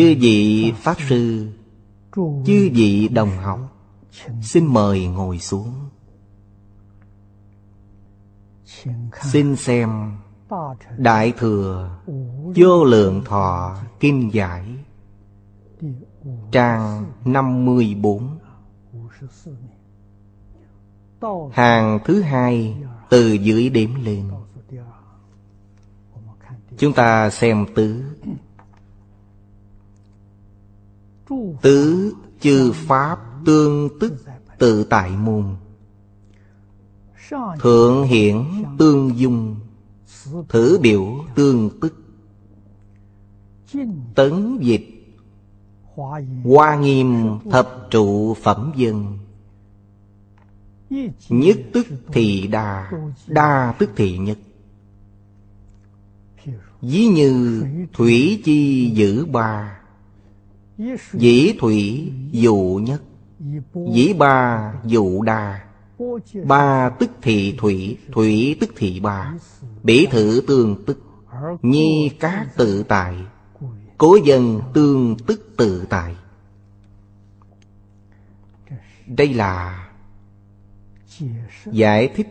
Chư vị Pháp Sư, Chư vị đồng học, Xin mời ngồi xuống. Xin xem Đại Thừa Vô Lượng Thọ Kinh Giải, Trang 54 Hàng thứ hai từ dưới điểm lên. Chúng ta xem tứ. Tứ chư Pháp tương tức tự tại môn. Thượng hiển tương dung, Thử biểu tương tức. Tấn dịch Hoa nghiêm thập trụ phẩm dân. Nhất tức thì đa Đa tức thì nhất. Ví như thủy chi giữ ba Dĩ thủy dụ nhất. Dĩ ba dụ đa. Ba tức thị thủy Thủy tức thị ba. Bỉ thử tương tức. Nhi cá tự tại. Cố dân tương tức tự tại. Đây là Giải thích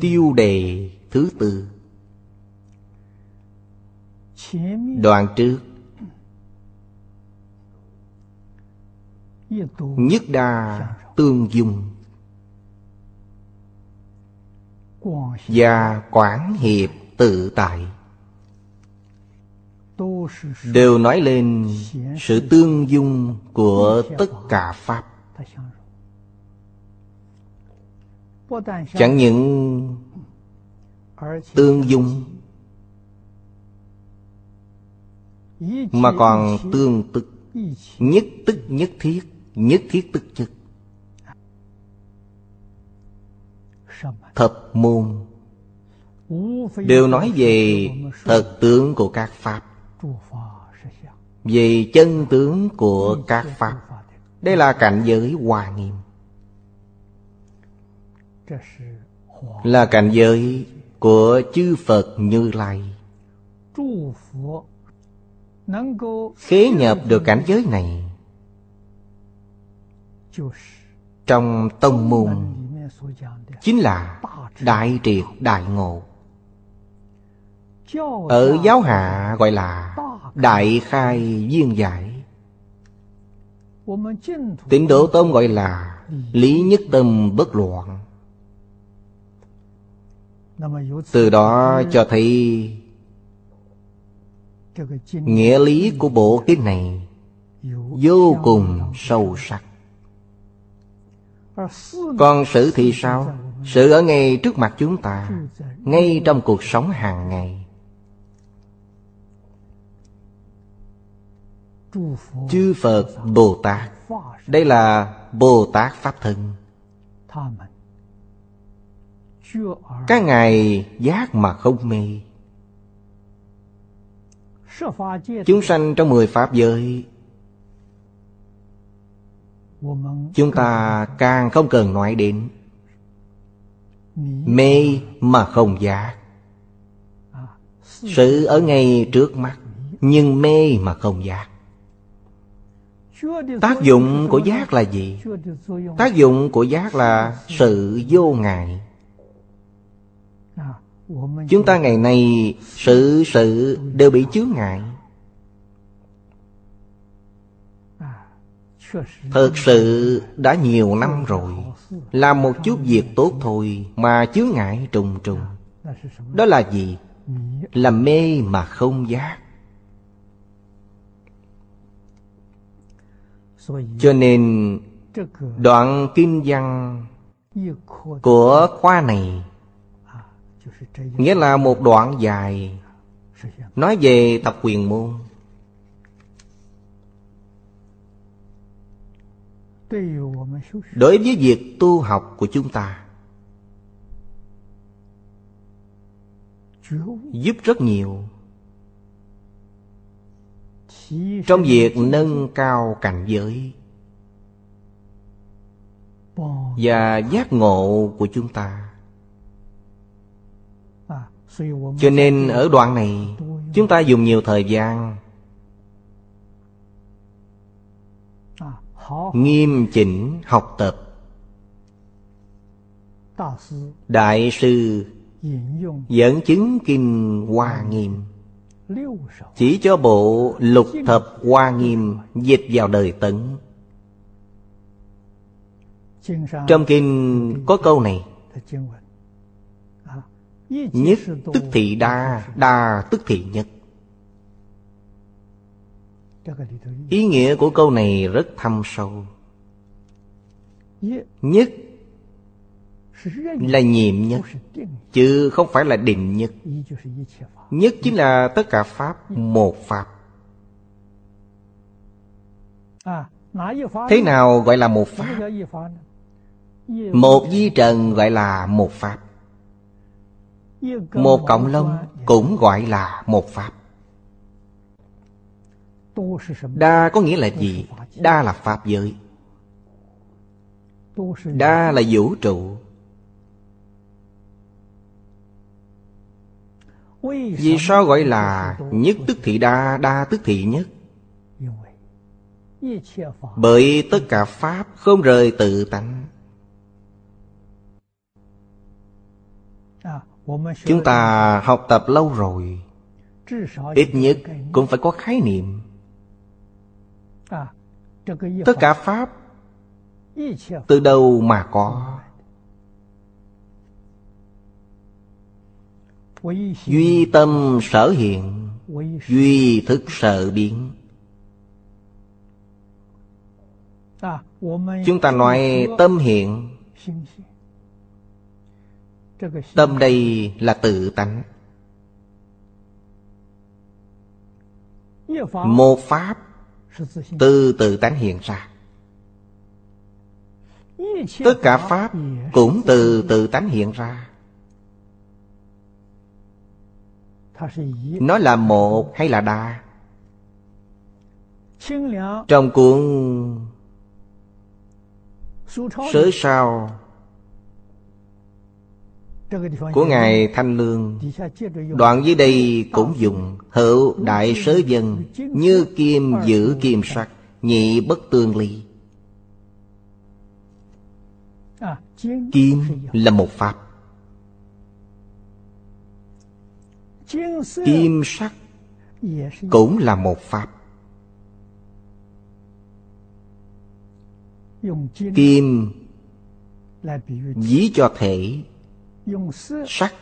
Tiêu đề thứ tư. Đoạn trước. Nhất đa tương dung Và quảng hiệp tự tại Đều nói lên sự tương dung của tất cả Pháp. Chẳng những tương dung, Mà còn tương tức, Nhất tức, nhất thiết. Nhất thiết tức chất. Thập môn. Đều nói về thật tướng của các Pháp. Về chân tướng của các Pháp. Đây là cảnh giới hòa nghiêm Là cảnh giới của chư Phật Như Lai. Khế nhập được cảnh giới này trong tông môn Chính là Đại triệt đại ngộ. Ở giáo hạ gọi là Đại khai viên giải. Tịnh độ tông gọi là Lý nhất tâm bất loạn. Từ đó cho thấy Nghĩa lý của bộ kinh này Vô cùng sâu sắc. Còn sự thì sao? Sự ở ngay trước mặt chúng ta, Ngay trong cuộc sống hàng ngày. Chư Phật Bồ Tát, Đây là Bồ Tát Pháp Thân. Các ngài giác mà không mê. Chúng sanh trong mười Pháp giới Chúng ta càng không cần nói đến Mê mà không giác. Sự ở ngay trước mắt, Nhưng mê mà không giác. Tác dụng của giác là gì? Tác dụng của giác là sự vô ngại. Chúng ta ngày nay sự sự đều bị chướng ngại. Thật sự đã nhiều năm rồi Làm một chút việc tốt thôi Mà chướng ngại trùng trùng. Đó là gì? Là mê mà không giác. Cho nên, Đoạn kinh văn Của khoa này, Nghĩa là một đoạn dài, Nói về tập quyền môn. Đối với việc tu học của chúng ta Giúp rất nhiều. Trong việc nâng cao cảnh giới Và giác ngộ của chúng ta. Cho nên ở đoạn này Chúng ta dùng nhiều thời gian Nghiêm chỉnh học tập. Đại sư dẫn chứng kinh Hoa Nghiêm. Chỉ cho bộ lục thập Hoa Nghiêm dịch vào đời tấn. Trong kinh có câu này. Nhất tức thị đa, đa tức thị nhất Ý nghĩa của câu này rất thâm sâu. Nhất là nhiệm nhất, Chứ không phải là định nhất. Nhất chính là tất cả Pháp một Pháp. Thế nào gọi là một Pháp? Một di trần gọi là một Pháp. Một cộng lông cũng gọi là một Pháp. Đa có nghĩa là gì? Đa là Pháp giới. Đa là vũ trụ. Vì sao gọi là nhất tức thị đa, đa tức thị nhất? Bởi tất cả Pháp không rời tự tánh. Chúng ta học tập lâu rồi. Ít nhất cũng phải có khái niệm Tất cả Pháp Từ đâu mà có? Duy tâm sở hiện Duy thức sở biến. Chúng ta nói tâm hiện. Tâm đây là tự tánh. Một Pháp Từ tự tánh hiện ra. Tất cả Pháp cũng từ tự tánh hiện ra. Nó là một hay là đa? Trong cuốn Sớ sao Của Ngài Thanh Lương. Đoạn dưới đây cũng dùng Hữu đại sớ dân Như kim giữ kim sắc Nhị bất tương ly. Kim là một pháp. Kim sắc cũng là một pháp. Kim ví cho thể Sắc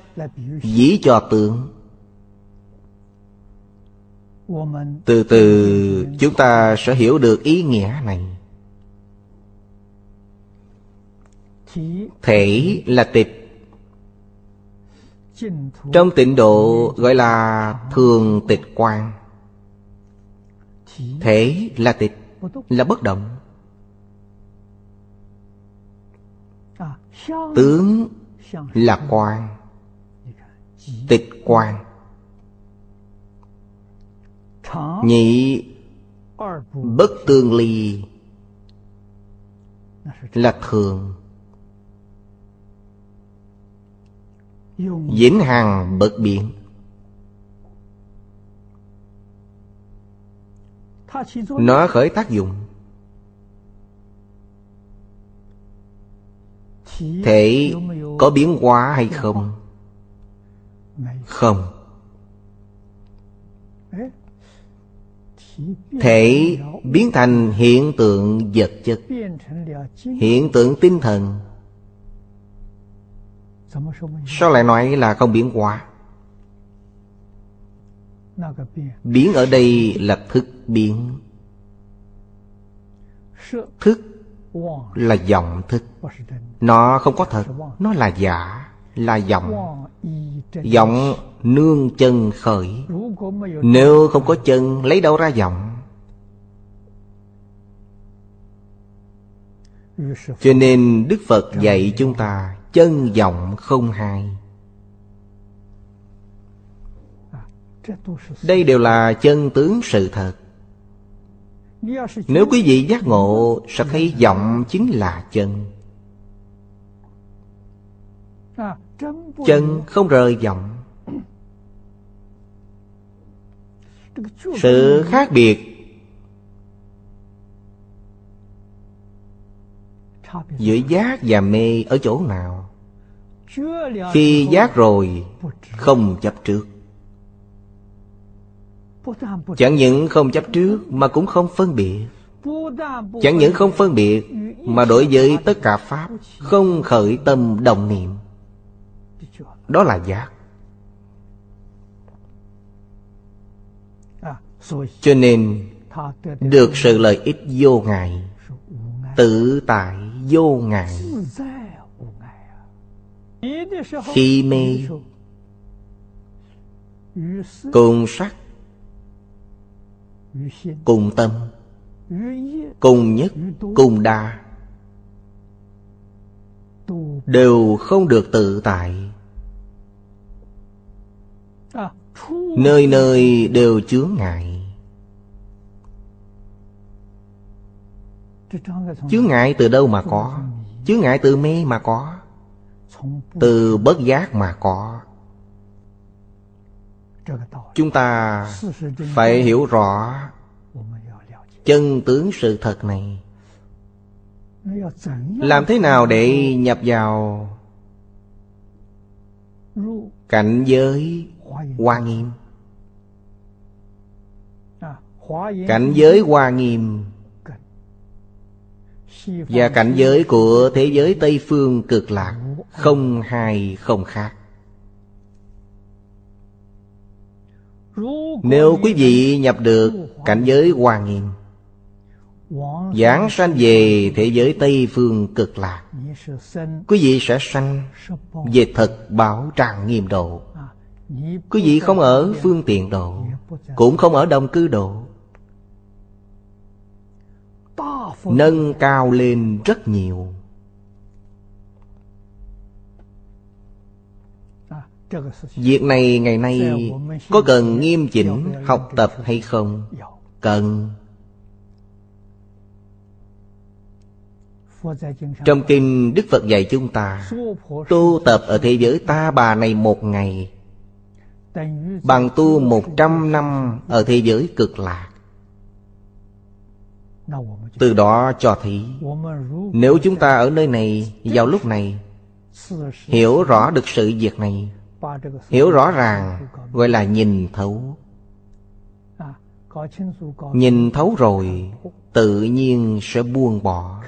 dĩ cho tượng, Từ từ chúng ta sẽ hiểu được ý nghĩa này. Thể là tịch. Trong tịnh độ gọi là thường tịch quan Thể là tịch Là bất động. Tướng là quan. Tịch quan. Nhị Bất tương ly Là thường. Vĩnh hằng bất biến. Nó khởi tác dụng. Thể có biến hóa hay không? Không. Thể biến thành hiện tượng vật chất, Hiện tượng tinh thần. Sao lại nói là không biến hóa? Biến ở đây là thức biến. Thức là vọng thức. Nó không có thật, Nó là giả, Là vọng Vọng nương chân khởi. Nếu không có chân, Lấy đâu ra vọng Cho nên Đức Phật dạy chúng ta, chân vọng không hai. Đây đều là chân tướng sự thật nếu quý vị giác ngộ, sẽ thấy vọng chính là chân. Chân không rời vọng sự khác biệt giữa giác và mê ở chỗ nào? Khi giác rồi, không chấp trước chẳng những không chấp trước, mà cũng không phân biệt. Chẳng những không phân biệt, mà đối với tất cả pháp, không khởi tâm đồng niệm. Đó là giác. Cho nên, được sự lợi ích vô ngại, tự tại vô ngại. Khi mê, cùng sắc cùng tâm. Cùng nhất. Cùng đa. Đều không được tự tại. Nơi nơi đều chướng ngại. Chướng ngại từ đâu mà có? chướng ngại từ mê mà có. Từ bất giác mà có chúng ta phải hiểu rõ chân tướng sự thật này. làm thế nào để nhập vào cảnh giới hoa nghiêm? cảnh giới hoa nghiêm và cảnh giới của thế giới tây phương cực lạc không hai không khác nếu quý vị nhập được cảnh giới hoa nghiêm Giảng sanh về thế giới Tây Phương cực lạc, Quý vị sẽ sanh về thật bảo tràng nghiêm độ. Quý vị không ở phương tiện độ, Cũng không ở đồng cư độ. Nâng cao lên rất nhiều. Việc này ngày nay có cần nghiêm chỉnh học tập hay không? Cần Trong kinh Đức Phật dạy chúng ta, Tu tập ở thế giới ta bà này một ngày, Bằng tu một trăm năm ở thế giới cực lạc Từ đó cho thấy, Nếu chúng ta ở nơi này vào lúc này, Hiểu rõ được sự việc này Hiểu rõ ràng gọi là nhìn thấu. Nhìn thấu rồi Tự nhiên sẽ buông bỏ.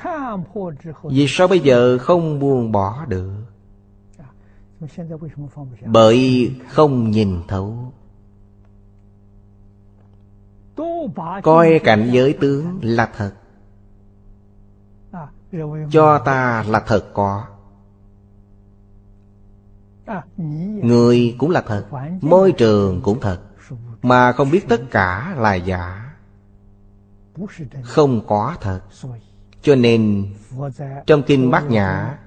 Vì sao bây giờ không buông bỏ được? Bởi không nhìn thấu. Coi cảnh giới tướng là thật. Cho ta là thật có Người cũng là thật, Môi trường cũng thật, Mà không biết tất cả là giả. Không có thật. Cho nên, Trong Kinh Bát Nhã,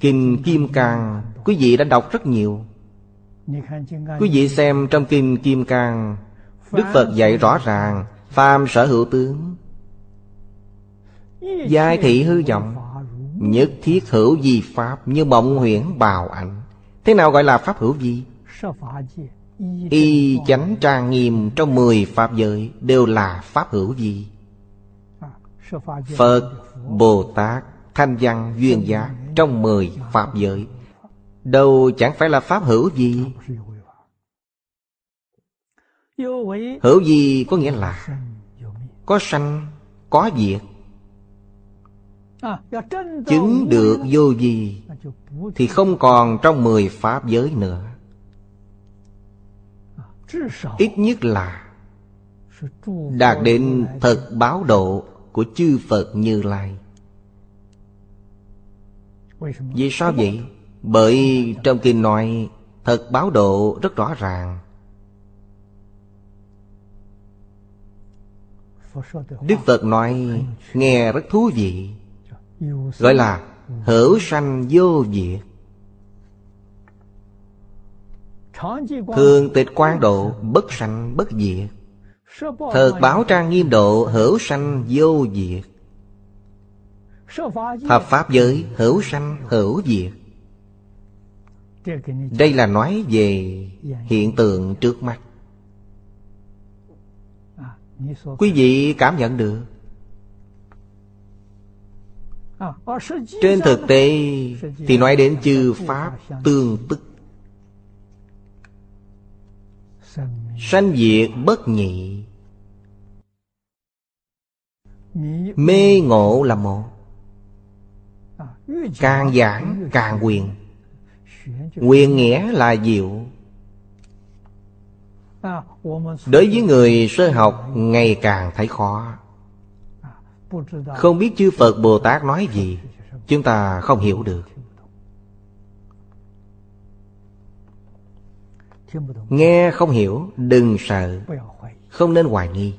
Kinh Kim Cang, Quý vị đã đọc rất nhiều. Quý vị xem trong Kinh Kim Cang, Đức Phật dạy rõ ràng, Phàm sở hữu tướng. Giai thị hư vọng, Nhất thiết hữu di pháp Như mộng huyễn bào ảnh. Thế nào gọi là pháp hữu vi? Y chánh trang nghiêm trong mười pháp giới Đều là pháp hữu vi Phật, Bồ Tát, Thanh Văn, Duyên Giác Trong mười pháp giới Đâu chẳng phải là pháp hữu vi Hữu vi có nghĩa là Có sanh, có diệt Chứng được vô vi Thì không còn trong mười pháp giới nữa. Ít nhất là Đạt đến thật báo độ Của chư Phật Như Lai. Vì sao vậy? Bởi trong kinh nói Thật báo độ rất rõ ràng. Đức Phật nói Nghe rất thú vị Gọi là hữu sanh vô diệt. Thường tịch quan độ, bất sanh, bất diệt. Thật báo trang nghiêm độ, hữu sanh vô diệt. Thập pháp giới, hữu sanh, hữu diệt. Đây là nói về hiện tượng trước mắt. Quý vị cảm nhận được trên thực tế Thì nói đến chư Pháp tương tức. Sanh diệt bất nhị. Mê ngộ là một. Càng giảng càng quyền. Quyền nghĩa là diệu. Đối với người sơ học, ngày càng thấy khó. Không biết chư Phật Bồ Tát nói gì Chúng ta không hiểu được. Nghe không hiểu Đừng sợ Không nên hoài nghi.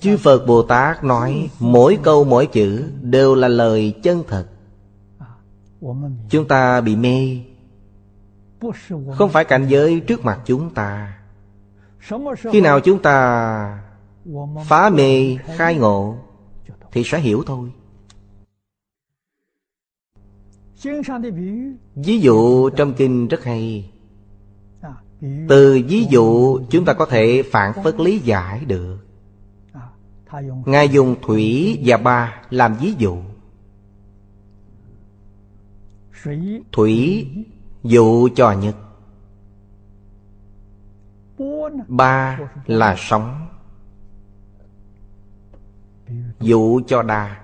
Chư Phật Bồ Tát nói Mỗi câu mỗi chữ Đều là lời chân thật. Chúng ta bị mê. Không phải cảnh giới trước mặt chúng ta. Khi nào chúng ta Phá mê, khai ngộ, Thì sẽ hiểu thôi. Ví dụ trong kinh rất hay. Từ ví dụ chúng ta có thể phản phất lý giải được. Ngài dùng thủy và ba làm ví dụ. Thủy, dụ cho nhật. Ba là sóng Dụ cho đà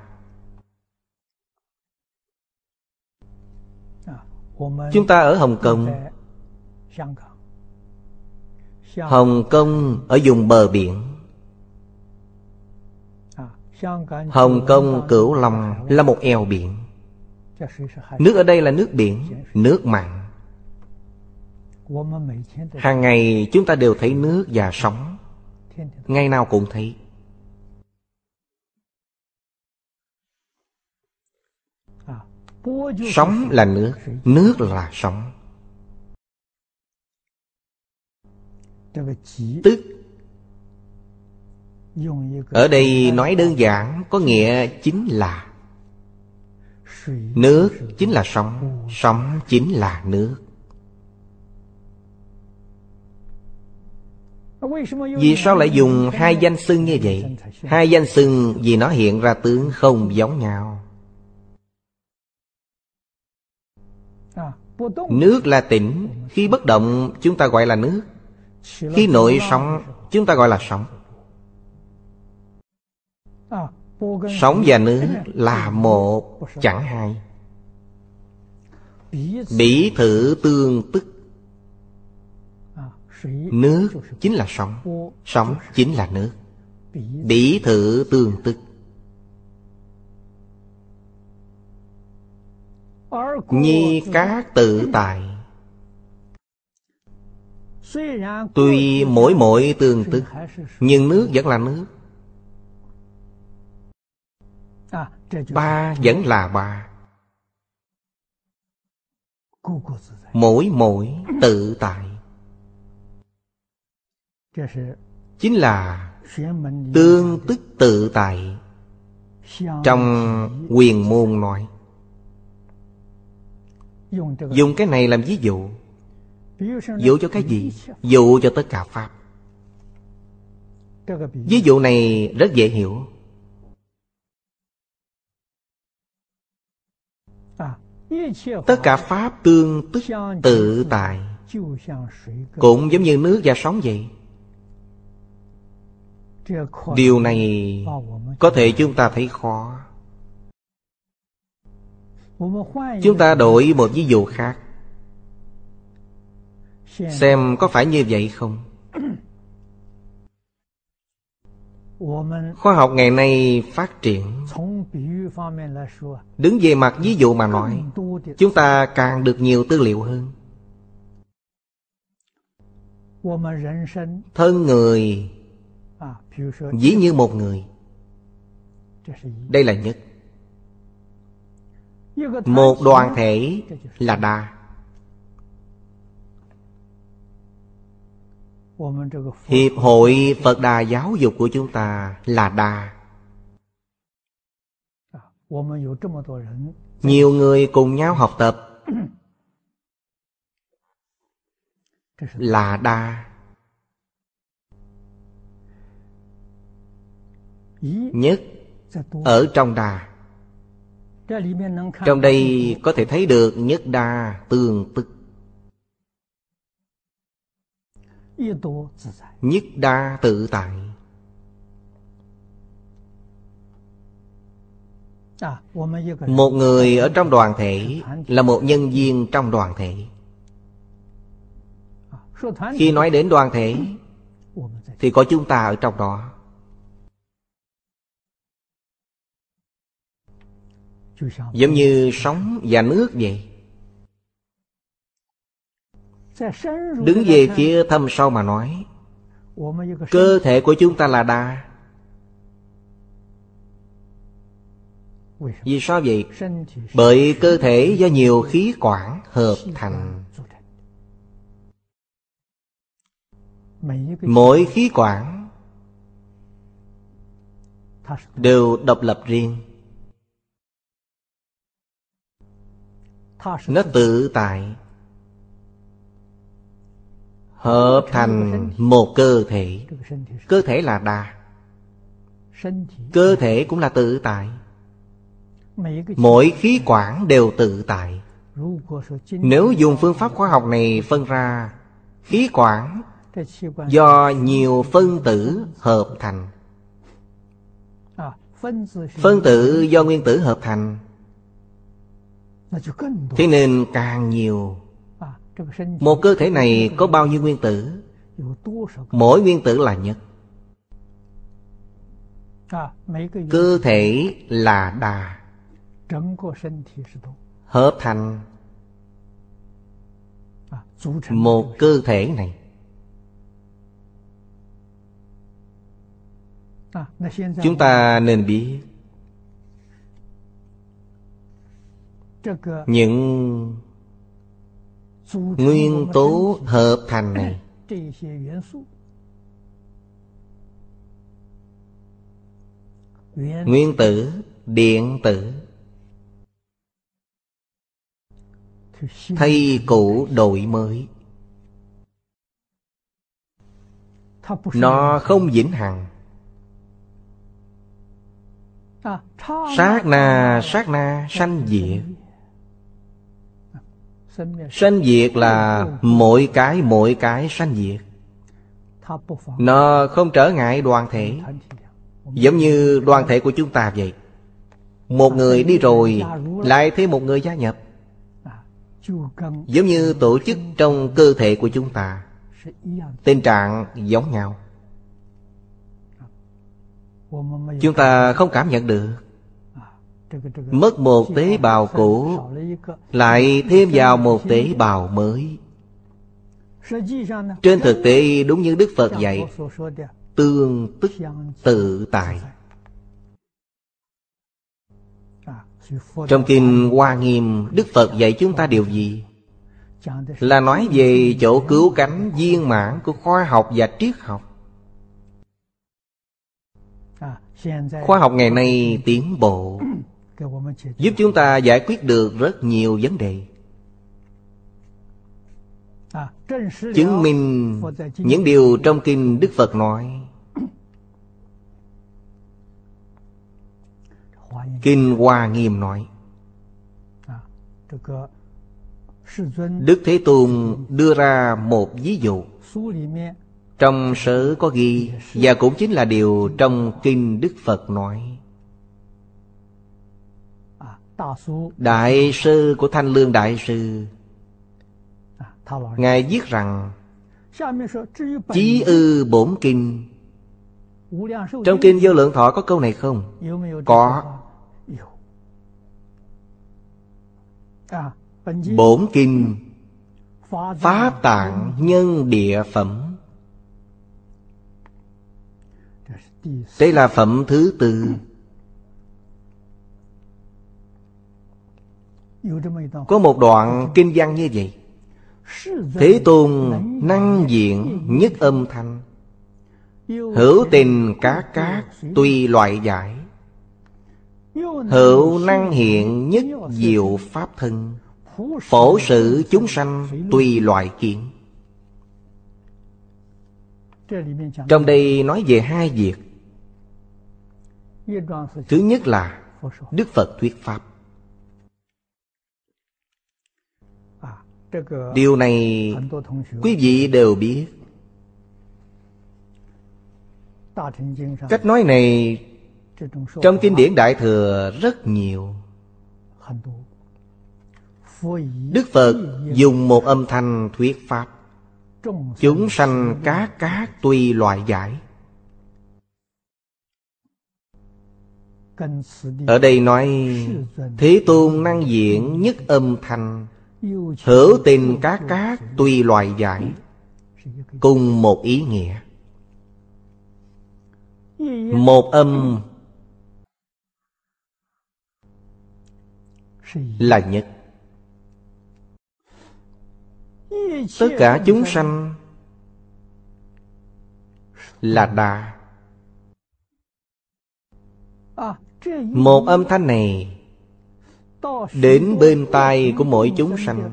Chúng ta ở Hồng Kông. Hồng Kông ở vùng bờ biển. Hồng Kông, Cửu Long là một eo biển. Nước ở đây là nước biển, Nước mặn. Hàng ngày chúng ta đều thấy nước và sóng. Ngày nào cũng thấy. Sóng là nước Nước là sóng Tức, Ở đây nói đơn giản, Có nghĩa chính là Nước chính là sóng Sóng chính là nước. Vì sao lại dùng hai danh xưng như vậy? Hai danh xưng vì nó hiện ra tướng không giống nhau. Nước là tỉnh Khi bất động, chúng ta gọi là nước. Khi nội sóng chúng ta gọi là sóng Sóng và nước là một, chẳng hai. Bỉ thử tương tức. Nước chính là sóng Sóng chính là nước. Bỉ thử tương tức. Nhi các tự tại Tuy mỗi mỗi tương tức, Nhưng nước vẫn là nước. Ba vẫn là ba. Mỗi mỗi tự tại Chính là tương tức tự tại Trong quyền môn nói Dùng cái này làm ví dụ. Dụ cho cái gì? Dụ cho tất cả Pháp. Ví dụ này rất dễ hiểu. Tất cả Pháp tương tức tự tại. Cũng giống như nước và sóng vậy. Điều này có thể chúng ta thấy khó. Chúng ta đổi một ví dụ khác. Xem có phải như vậy không? Khoa học ngày nay phát triển. Đứng về mặt ví dụ mà nói, Chúng ta càng được nhiều tư liệu hơn. Thân người, Dĩ như một người. Đây là nhất một đoàn thể là đa. Hiệp hội phật đà giáo dục của chúng ta là đa. Nhiều người cùng nhau học tập là đa. Nhất ở trong đà. Trong đây có thể thấy được nhất đa tương tức. Nhất đa tự tại. Một người ở trong đoàn thể Là một nhân viên trong đoàn thể. Khi nói đến đoàn thể, Thì có chúng ta ở trong đó. Giống như sóng và nước vậy. Đứng về phía thâm sâu mà nói, Cơ thể của chúng ta là đa. Vì sao vậy? Bởi cơ thể do nhiều khí quản hợp thành. Mỗi khí quản Đều độc lập riêng. Nó tự tại. Hợp thành một cơ thể. Cơ thể là đa Cơ thể cũng là tự tại. Mỗi khí quản đều tự tại. Nếu dùng phương pháp khoa học này phân ra, Khí quản do nhiều phân tử hợp thành. Phân tử do nguyên tử hợp thành. Thế nên càng nhiều Một cơ thể này có bao nhiêu nguyên tử? Mỗi nguyên tử là nhất. Cơ thể là đà. Hợp thành Một cơ thể này. Chúng ta nên biết những nguyên tố hợp thành này. nguyên tử điện tử. Thay cũ đổi mới. nó không vĩnh hằng. Sát na sát na sanh diệt Sanh diệt là mỗi cái mỗi cái sanh diệt. Nó không trở ngại đoàn thể. Giống như đoàn thể của chúng ta vậy. Một người đi rồi, Lại thêm một người gia nhập. Giống như tổ chức trong cơ thể của chúng ta. Tình trạng giống nhau. Chúng ta không cảm nhận được. Mất một tế bào cũ, Lại thêm vào một tế bào mới. Trên thực tế, đúng như Đức Phật dạy, Tương tức tự tại. Trong Kinh Hoa Nghiêm, Đức Phật dạy chúng ta điều gì? Là nói về chỗ cứu cánh, viên mãn của khoa học và triết học. Khoa học ngày nay tiến bộ. Giúp chúng ta giải quyết được rất nhiều vấn đề. Chứng minh những điều trong Kinh Đức Phật nói. Kinh Hoa Nghiêm nói. Đức Thế Tôn đưa ra một ví dụ. Trong sở có ghi Và cũng chính là điều trong Kinh Đức Phật nói Đại sư của Thanh Lương Đại sư. Ngài viết rằng Chí ư bổn kinh. Trong kinh vô lượng thọ có câu này không? Có. Bổn kinh. Pháp tạng nhân địa phẩm. Đây là phẩm thứ tư Có một đoạn kinh văn như vậy. Thế Tôn năng diện nhất âm thanh. Hữu tình cá cát tùy loại giải. Hữu năng hiện nhất diệu pháp thân. Phổ sự chúng sanh tùy loại kiện Trong đây nói về hai việc. Thứ nhất là Đức Phật thuyết Pháp Điều này quý vị đều biết. Cách nói này trong kinh điển Đại Thừa rất nhiều. Đức Phật dùng một âm thanh thuyết Pháp. Chúng sanh cá cá tùy loại giải Ở đây nói, Thế Tôn năng diện nhất âm thanh Hữu tình các các tùy loại giải, Cùng một ý nghĩa. Một âm Là nhất. Tất cả chúng sanh Là đà Một âm thanh này Đến bên tai của mỗi chúng sanh,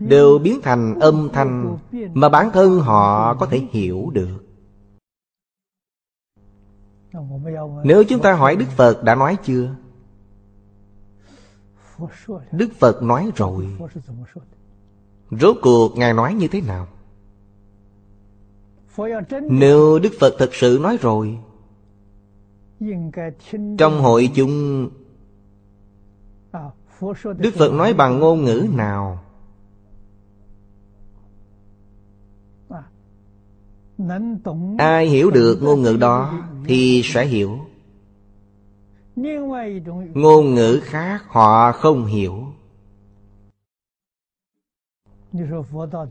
Đều biến thành âm thanh Mà bản thân họ có thể hiểu được Nếu chúng ta hỏi Đức Phật đã nói chưa? Đức Phật nói rồi Rốt cuộc Ngài nói như thế nào? Nếu Đức Phật thật sự nói rồi, Trong hội chúng Đức Phật nói bằng ngôn ngữ nào? Ai hiểu được ngôn ngữ đó Thì sẽ hiểu. Ngôn ngữ khác họ không hiểu.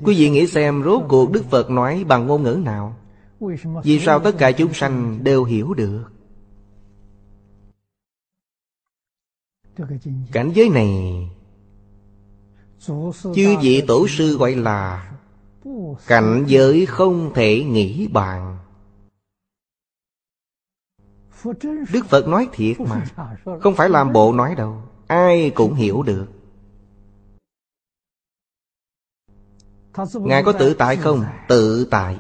Quý vị nghĩ xem rốt cuộc Đức Phật nói bằng ngôn ngữ nào? Vì sao tất cả chúng sanh đều hiểu được? Cảnh giới này Chư vị tổ sư gọi là Cảnh giới không thể nghĩ bàn. Đức Phật nói thiệt mà, Không phải làm bộ nói đâu, Ai cũng hiểu được. Ngài có tự tại không? Tự tại.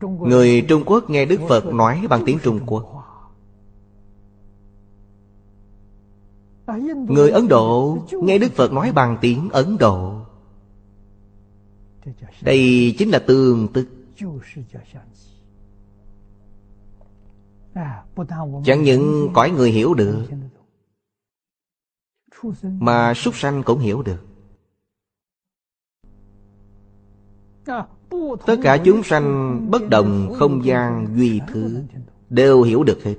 Người Trung Quốc nghe Đức Phật nói bằng tiếng Trung Quốc. Người Ấn Độ nghe Đức Phật nói bằng tiếng Ấn Độ. Đây chính là tương tức Chẳng những cõi người hiểu được Mà súc sanh cũng hiểu được. Tất cả chúng sanh bất đồng không gian duy thứ Đều hiểu được hết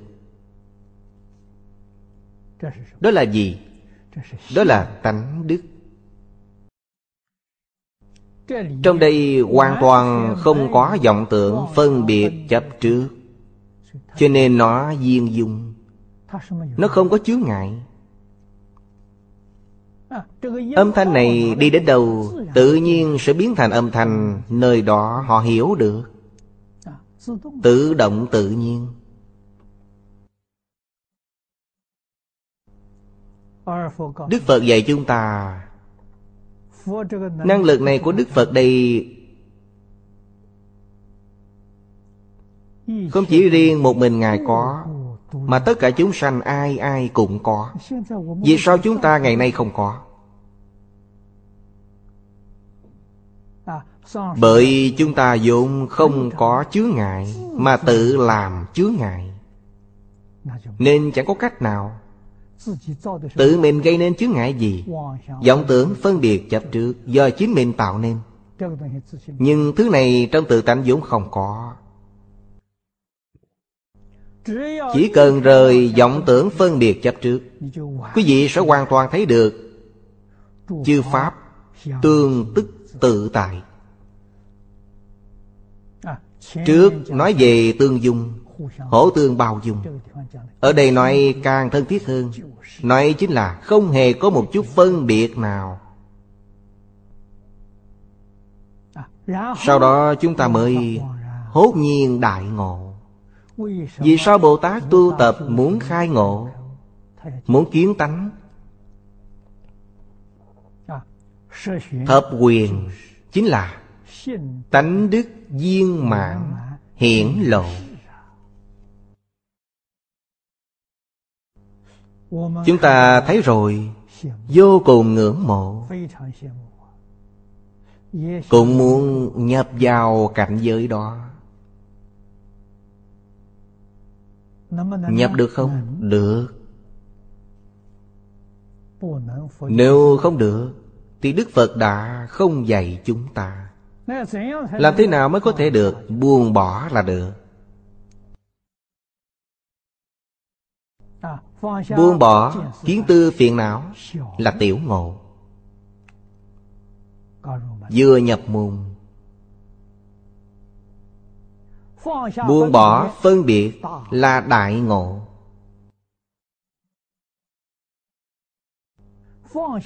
Đó là gì? Đó là tánh đức. Trong đây hoàn toàn không có vọng tưởng phân biệt chấp trước. Cho nên nó duyên dung. Nó không có chướng ngại. Âm thanh này đi đến đâu Tự nhiên sẽ biến thành âm thanh. Nơi đó họ hiểu được. Tự động tự nhiên Đức Phật dạy chúng ta Năng lực này của Đức Phật đây Không chỉ riêng một mình Ngài có Mà tất cả chúng sanh ai ai cũng có. Vì sao chúng ta ngày nay không có? Bởi chúng ta vốn không có chướng ngại Mà tự làm chướng ngại Nên chẳng có cách nào Tự mình gây nên chướng ngại gì? vọng tưởng phân biệt chấp trước Do chính mình tạo nên. Nhưng thứ này trong tự tánh vốn không có. Chỉ cần rời vọng tưởng phân biệt chấp trước Quý vị sẽ hoàn toàn thấy được Chư Pháp tương tức tự tại. Trước nói về tương dung Hỗ tương bao dung. Ở đây nói càng thân thiết hơn. Nói chính là không hề có một chút phân biệt nào. Sau đó chúng ta mới hốt nhiên đại ngộ. Vì sao Bồ Tát tu tập muốn khai ngộ? Muốn kiến tánh. Thập quyền chính là Tánh đức viên mạng hiển lộ Chúng ta thấy rồi, Vô cùng ngưỡng mộ. Cũng muốn nhập vào cảnh giới đó. Nhập được không? Được. Nếu không được, Thì Đức Phật đã không dạy chúng ta. Làm thế nào mới có thể được Buông bỏ là được? Buông bỏ kiến tư phiền não Là tiểu ngộ. Vừa nhập môn, Buông bỏ phân biệt là đại ngộ.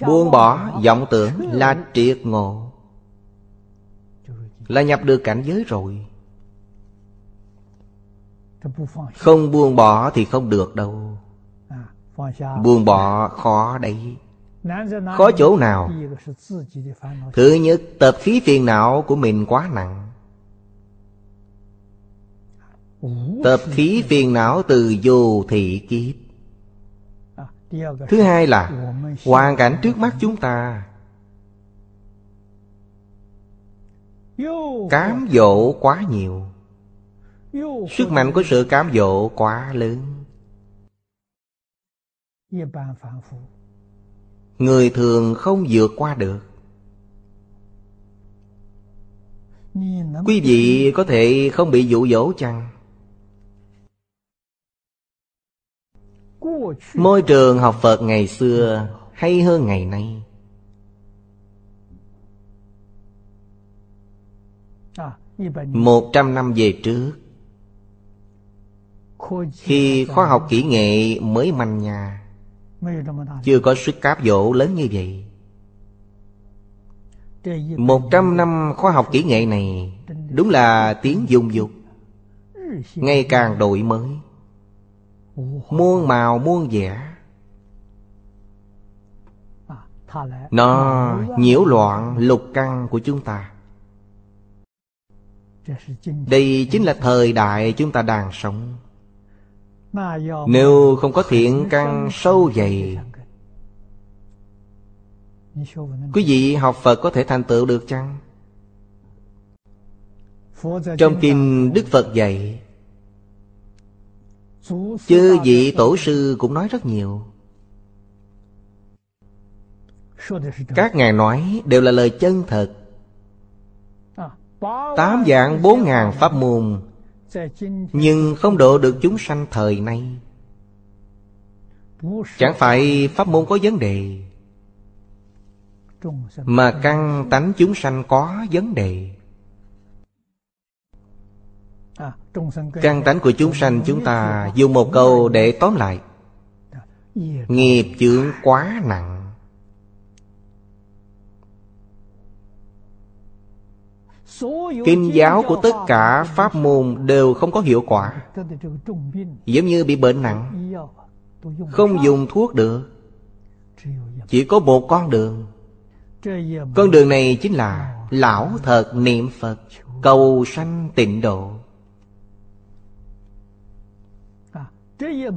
Buông bỏ vọng tưởng là triệt ngộ. Là nhập được cảnh giới rồi. Không buông bỏ thì không được đâu. Buông bỏ khó đấy. Khó chỗ nào Thứ nhất tập khí phiền não của mình quá nặng? Tập khí phiền não từ vô thị kiếp. Thứ hai là Hoàn cảnh trước mắt chúng ta. Cám dỗ quá nhiều. Sức mạnh của sự cám dỗ quá lớn. Người thường không vượt qua được. Quý vị có thể không bị dụ dỗ chăng? Môi trường học Phật ngày xưa hay hơn ngày nay? Một trăm năm về trước. Khi khoa học kỹ nghệ mới manh nhà chưa có sức cáp dỗ lớn như vậy. Một trăm năm khoa học kỹ nghệ này Đúng là tiếng dung dục Ngày càng đổi mới. Muôn màu, muôn vẻ. Nó nhiễu loạn lục căn của chúng ta. Đây chính là thời đại chúng ta đang sống. Nếu không có thiện căn sâu dày Quý vị học Phật có thể thành tựu được chăng? Trong kinh Đức Phật dạy Chư vị tổ sư cũng nói rất nhiều Các ngài nói đều là lời chân thật Tám dạng bốn ngàn pháp môn nhưng không độ được chúng sanh thời nay. Chẳng phải pháp môn có vấn đề, Mà căn tánh chúng sanh có vấn đề. Căn tánh của chúng sanh chúng ta Dùng một câu để tóm lại. Nghiệp chướng quá nặng. Kinh giáo của tất cả pháp môn đều không có hiệu quả. Giống như bị bệnh nặng, Không dùng thuốc được, Chỉ có một con đường. Con đường này chính là Lão thật niệm Phật, Cầu sanh tịnh độ.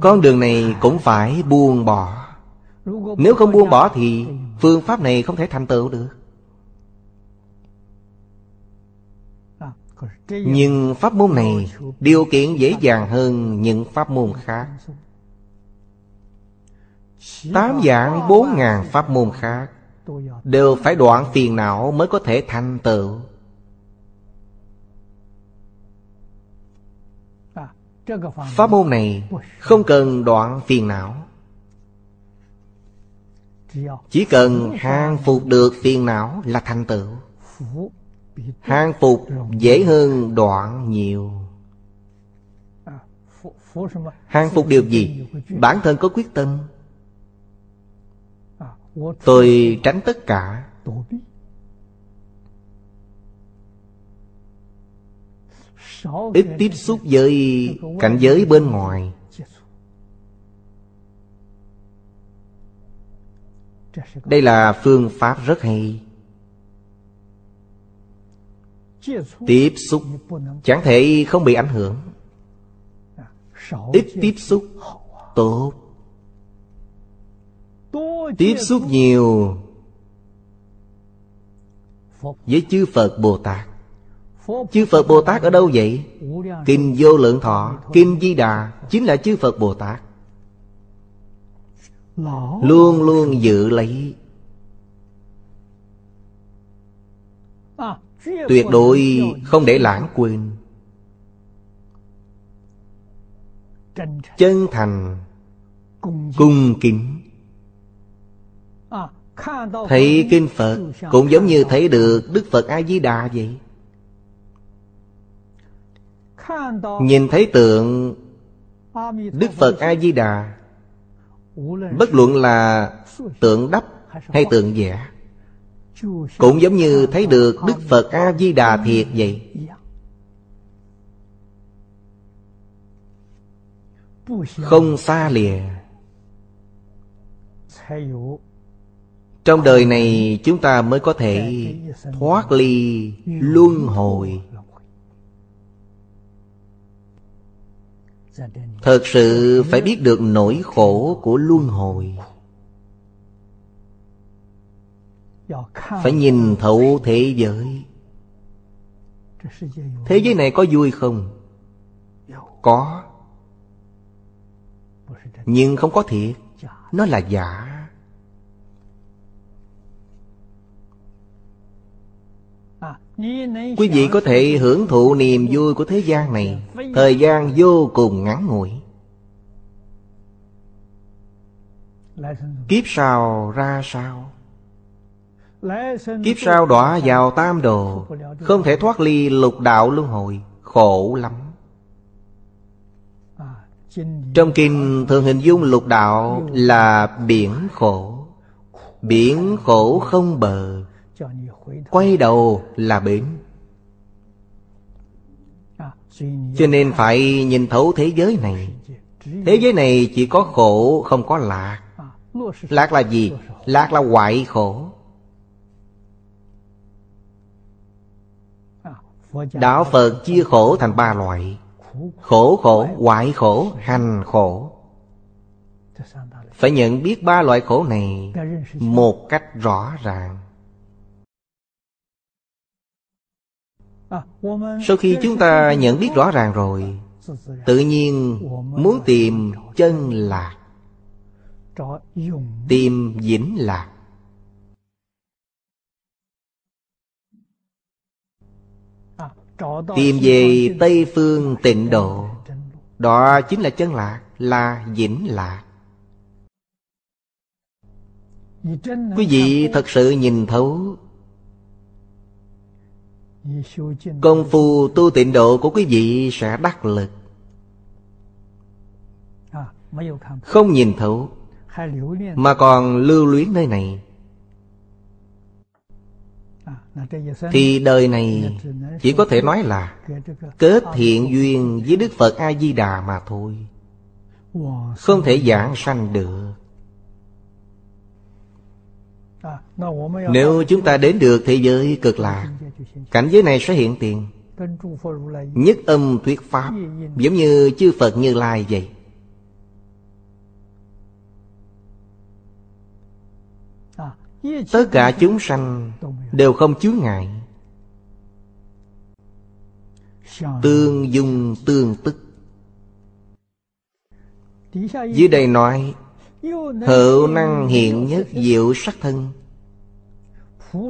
Con đường này cũng phải buông bỏ. Nếu không buông bỏ thì Phương pháp này không thể thành tựu được. Nhưng pháp môn này Điều kiện dễ dàng hơn những pháp môn khác. Tám dạng bốn ngàn pháp môn khác Đều phải đoạn phiền não mới có thể thành tựu. Pháp môn này không cần đoạn phiền não. Chỉ cần hàng phục được phiền não là thành tựu. Hàng phục dễ hơn đoạn nhiều. Hàng phục điều gì? Bản thân có quyết tâm. Tôi tránh tất cả. Ít tiếp xúc với cảnh giới bên ngoài. Đây là phương pháp rất hay. Tiếp xúc Chẳng thể không bị ảnh hưởng. Ít tiếp xúc, Tốt. Tiếp xúc nhiều Với chư Phật Bồ Tát. Chư Phật Bồ Tát ở đâu vậy? Kinh Vô Lượng Thọ, Kinh Di Đà, Chính là chư Phật Bồ Tát. Luôn luôn giữ lấy. Tuyệt đối không để lãng quên. Chân thành Cung kính. Thấy Kinh Phật Cũng giống như thấy được Đức Phật A-di-đà vậy. Nhìn thấy tượng Đức Phật A-di-đà, Bất luận là tượng đắp hay tượng vẽ cũng giống như thấy được Đức Phật A-di-đà thiệt vậy. Không xa lìa. Trong đời này chúng ta mới có thể thoát ly luân hồi. Thật sự phải biết được nỗi khổ của luân hồi. Phải nhìn thấu thế giới. Thế giới này có vui không? Có. Nhưng không có thiệt. Nó là giả. Quý vị có thể hưởng thụ niềm vui của thế gian này. Thời gian vô cùng ngắn ngủi. Kiếp sau ra sao? Kiếp sau đọa vào tam đồ, Không thể thoát ly lục đạo luân hồi, Khổ lắm. Trong kinh thường hình dung lục đạo là biển khổ. Biển khổ không bờ, Quay đầu là biển. Cho nên phải nhìn thấu thế giới này. Thế giới này chỉ có khổ, không có lạc. Lạc là gì? Lạc là hoại khổ. Đạo Phật chia khổ thành ba loại. Khổ khổ, hoại khổ, hành khổ. Phải nhận biết ba loại khổ này Một cách rõ ràng. Sau khi chúng ta nhận biết rõ ràng rồi Tự nhiên muốn tìm chân lạc. Tìm vĩnh lạc Tìm về Tây Phương tịnh độ. Đó chính là chân lạc, Là vĩnh lạc. Quý vị thật sự nhìn thấu Công phu tu tịnh độ của quý vị sẽ đắc lực. Không nhìn thấu, Mà còn lưu luyến nơi này. Thì đời này chỉ có thể nói là Kết thiện duyên với Đức Phật A-di-đà mà thôi. Không thể giảng sanh được. Nếu chúng ta đến được thế giới cực lạc, Cảnh giới này sẽ hiện tiền. Nhất âm thuyết Pháp, Giống như chư Phật Như Lai vậy. Tất cả chúng sanh Đều không chướng ngại. Tương dung tương tức. Dưới đây nói, Hữu năng hiện nhất diệu sắc thân.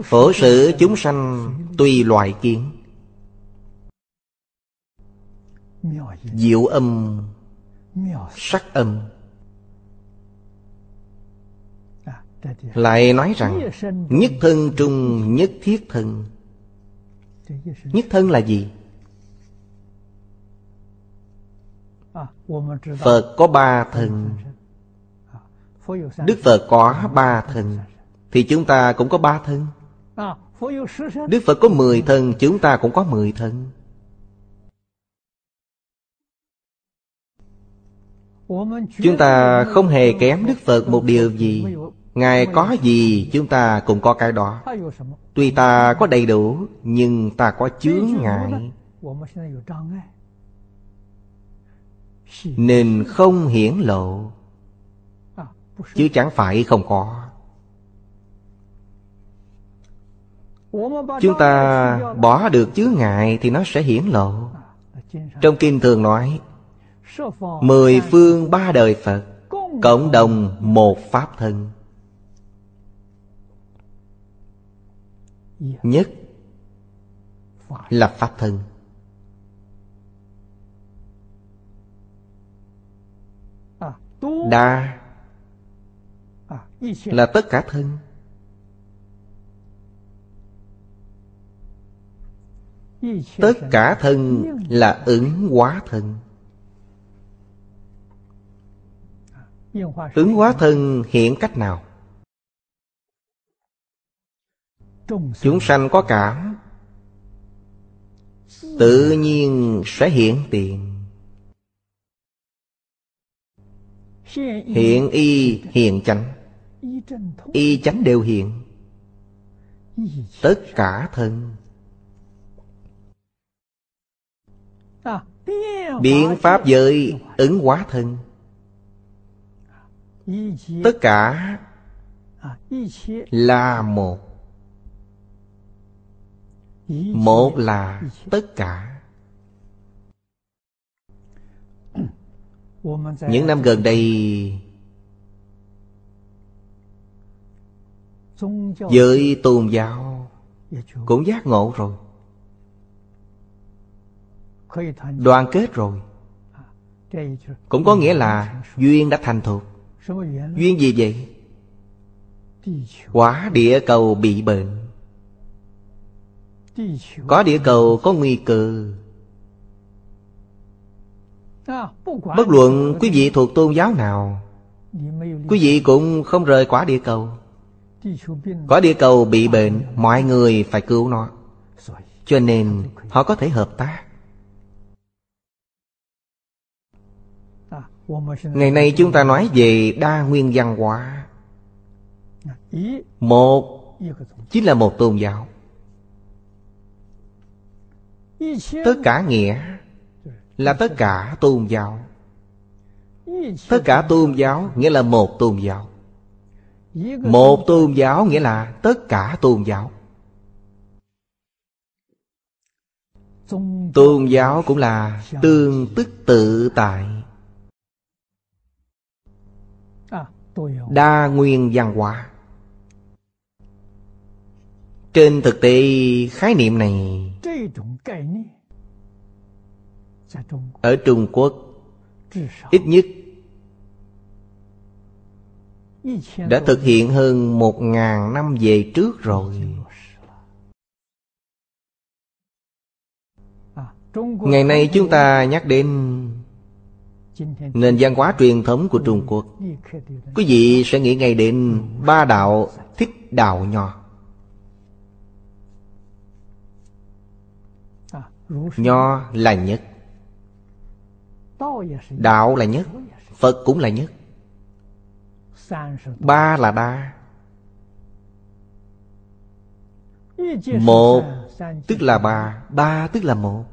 Phổ sự chúng sanh tùy loại kiến. Diệu âm, Sắc âm. Lại nói rằng, Nhất thân trung, nhất thiết thân. Nhất thân là gì? Phật có ba thân. Đức Phật có ba thân, Thì chúng ta cũng có ba thân. Đức Phật có mười thân, Chúng ta cũng có mười thân. Chúng ta không hề kém Đức Phật một điều gì. Ngài có gì chúng ta cũng có cái đó. Tuy ta có đầy đủ, Nhưng ta có chướng ngại. Nên không hiển lộ. Chứ chẳng phải không có. Chúng ta bỏ được chướng ngại thì nó sẽ hiển lộ. Trong kinh thường nói, mười phương ba đời phật, cộng đồng một pháp thân. Nhất là pháp thân. Đa là tất cả thân. Tất cả thân là ứng hóa thân. Ứng hóa thân hiện cách nào chúng sanh có cảm tự nhiên sẽ hiện tiền. Hiện y hiện chánh. y chánh đều hiện. Tất cả thân. Biện pháp giới ứng hóa thân. Tất cả là một một là tất cả. Những năm gần đây với tôn giáo cũng giác ngộ rồi. Đoàn kết rồi. Cũng có nghĩa là duyên đã thành thuộc duyên gì vậy? Quả địa cầu bị bệnh có địa cầu có nguy cơ. bất luận quý vị thuộc tôn giáo nào quý vị cũng không rời quả địa cầu。quả địa cầu bị bệnh mọi người phải cứu nó。cho nên họ có thể hợp tác。ngày nay chúng ta nói về đa nguyên văn hóa。một chính là một tôn giáo tất cả nghĩa là tất cả tôn giáo. tất cả tôn giáo nghĩa là một tôn giáo. một tôn giáo nghĩa là tất cả tôn giáo. tôn giáo cũng là tương tức tự tại. Đa nguyên văn hóa. Trên thực tế khái niệm này ở trung quốc ít nhất đã thực hiện hơn một ngàn năm về trước rồi. Ngày nay chúng ta nhắc đến nền văn hóa truyền thống của trung quốc. Quý vị sẽ nghĩ ngay đến ba đạo thích đạo nho nho là nhất. Đạo là nhất. Phật cũng là nhất. Ba là đa. Một, tức là ba. Ba tức là một.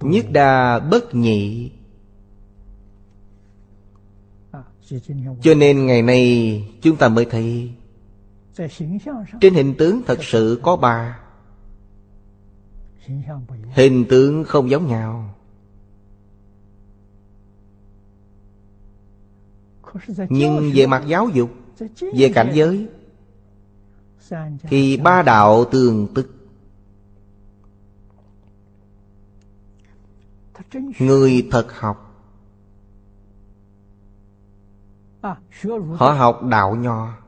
Nhất đa bất nhị. Cho nên ngày nay chúng ta mới thấy, Trên hình tướng thật sự có ba. Hình tướng không giống nhau. Nhưng về mặt giáo dục, Về cảnh giới, Thì ba đạo tương tức. Người thật học, Họ học đạo nho.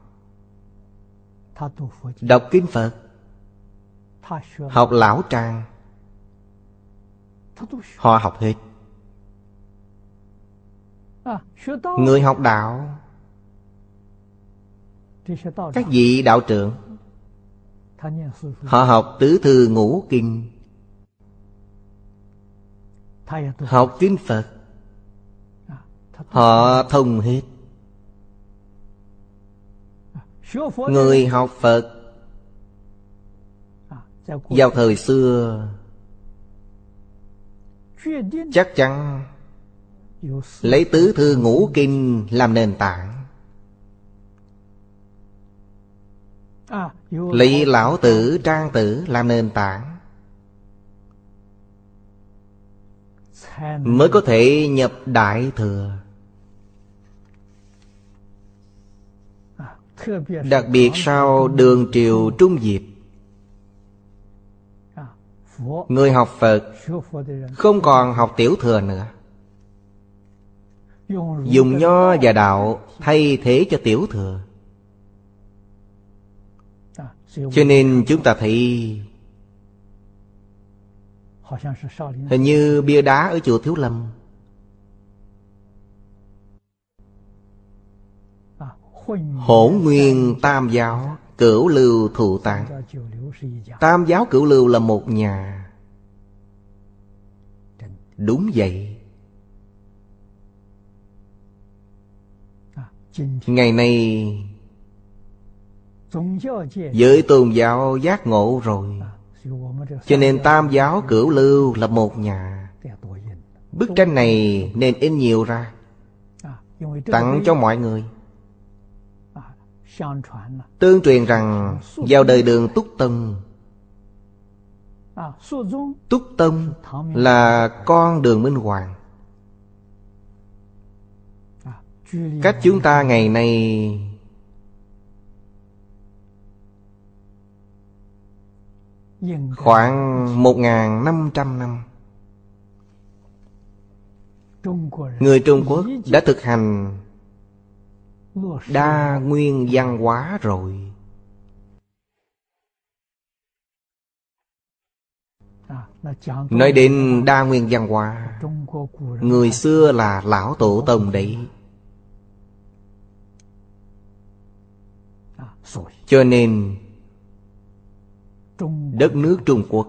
Đọc kinh Phật Học lão trang. Họ học hết. Người học đạo. Các vị đạo trưởng. Họ học tứ thư ngũ kinh. Học kinh Phật. Họ thông hết. Người học Phật vào thời xưa Chắc chắn Lấy tứ thư ngũ kinh làm nền tảng. Lấy lão tử trang tử làm nền tảng. Mới có thể nhập đại thừa. Đặc biệt sau đường triều Trung Diệp Người học Phật Không còn học tiểu thừa nữa. Dùng nho và đạo thay thế cho tiểu thừa. Cho nên chúng ta thấy Hình như bia đá ở chùa Thiếu Lâm Hỗn nguyên tam giáo. Cửu lưu thụ tạng Tam giáo cửu lưu là một nhà. Đúng vậy. Ngày nay, Giới tôn giáo giác ngộ rồi. Cho nên tam giáo cửu lưu là một nhà. Bức tranh này nên in nhiều ra, Tặng cho mọi người. Tương truyền rằng Vào đời đường Túc Tông. Túc Tông là con đường Minh Hoàng. Cách chúng ta ngày nay Khoảng một năm trăm năm. Người Trung Quốc đã thực hành Đa nguyên văn hóa rồi. Nói đến đa nguyên văn hóa, Người xưa là lão tổ tông đấy. Cho nên, Đất nước Trung Quốc,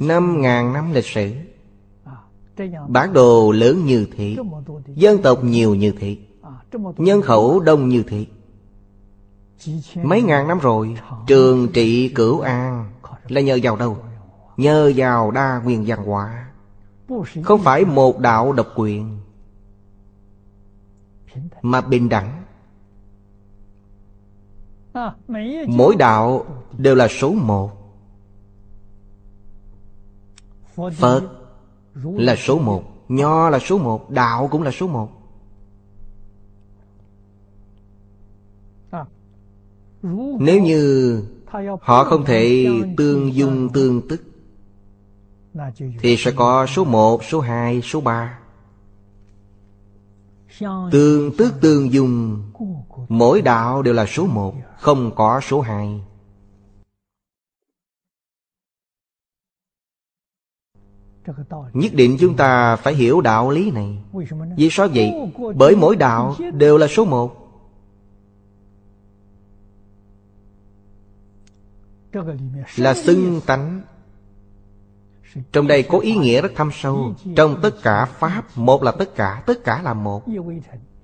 Năm ngàn năm lịch sử Bản đồ lớn như thế, Dân tộc nhiều như thế, Nhân khẩu đông như thế. Mấy ngàn năm rồi, Trường trị cửu an Là nhờ vào đâu? Nhờ vào đa nguyên văn hóa. Không phải một đạo độc quyền, Mà bình đẳng. Mỗi đạo đều là số một. Phật là số một. Nho là số một. Đạo cũng là số một. Nếu như họ không thể tương dung tương tức Thì sẽ có số một, số hai, số ba. Tương tức tương dung Mỗi đạo đều là số một Không có số hai Nhất định chúng ta phải hiểu đạo lý này. Vì sao vậy? Bởi mỗi đạo đều là số một. Là xưng tánh. Trong đây có ý nghĩa rất thâm sâu. Trong tất cả Pháp Một là tất cả, tất cả là một.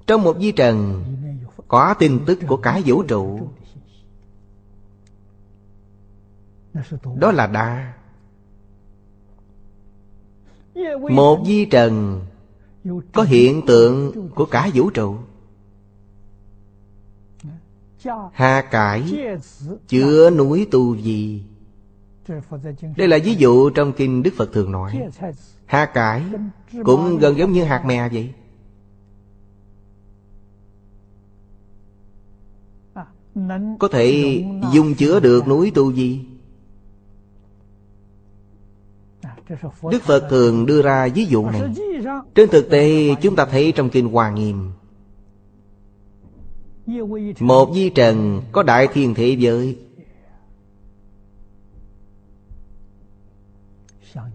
Trong một di trần Có tin tức của cả vũ trụ. Đó là đa một di trần Có hiện tượng của cả vũ trụ. Hà cải Chứa núi tu gì Đây là ví dụ trong kinh Đức Phật thường nói. Hà cải Cũng gần giống như hạt mè vậy. Có thể dung chứa được núi tu gì Đức Phật thường đưa ra ví dụ này. Trên thực tế chúng ta thấy trong Kinh Hoa Nghiêm Một di trần có đại thiên thế giới.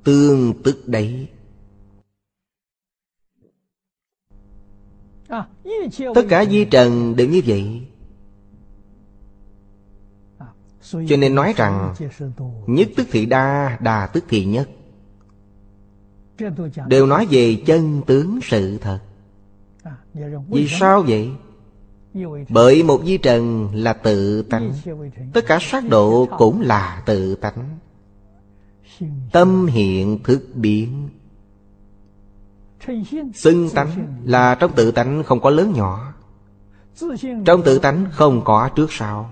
Tương tức đấy. Tất cả di trần đều như vậy. Cho nên nói rằng Nhất tức thị đa, đà tức thị nhất. Đều nói về chân tướng sự thật. Vì sao vậy? Bởi một di trần là tự tánh. Tất cả sát độ cũng là tự tánh. Tâm hiện thức biến. Xưng tánh là trong tự tánh không có lớn nhỏ. Trong tự tánh không có trước sau.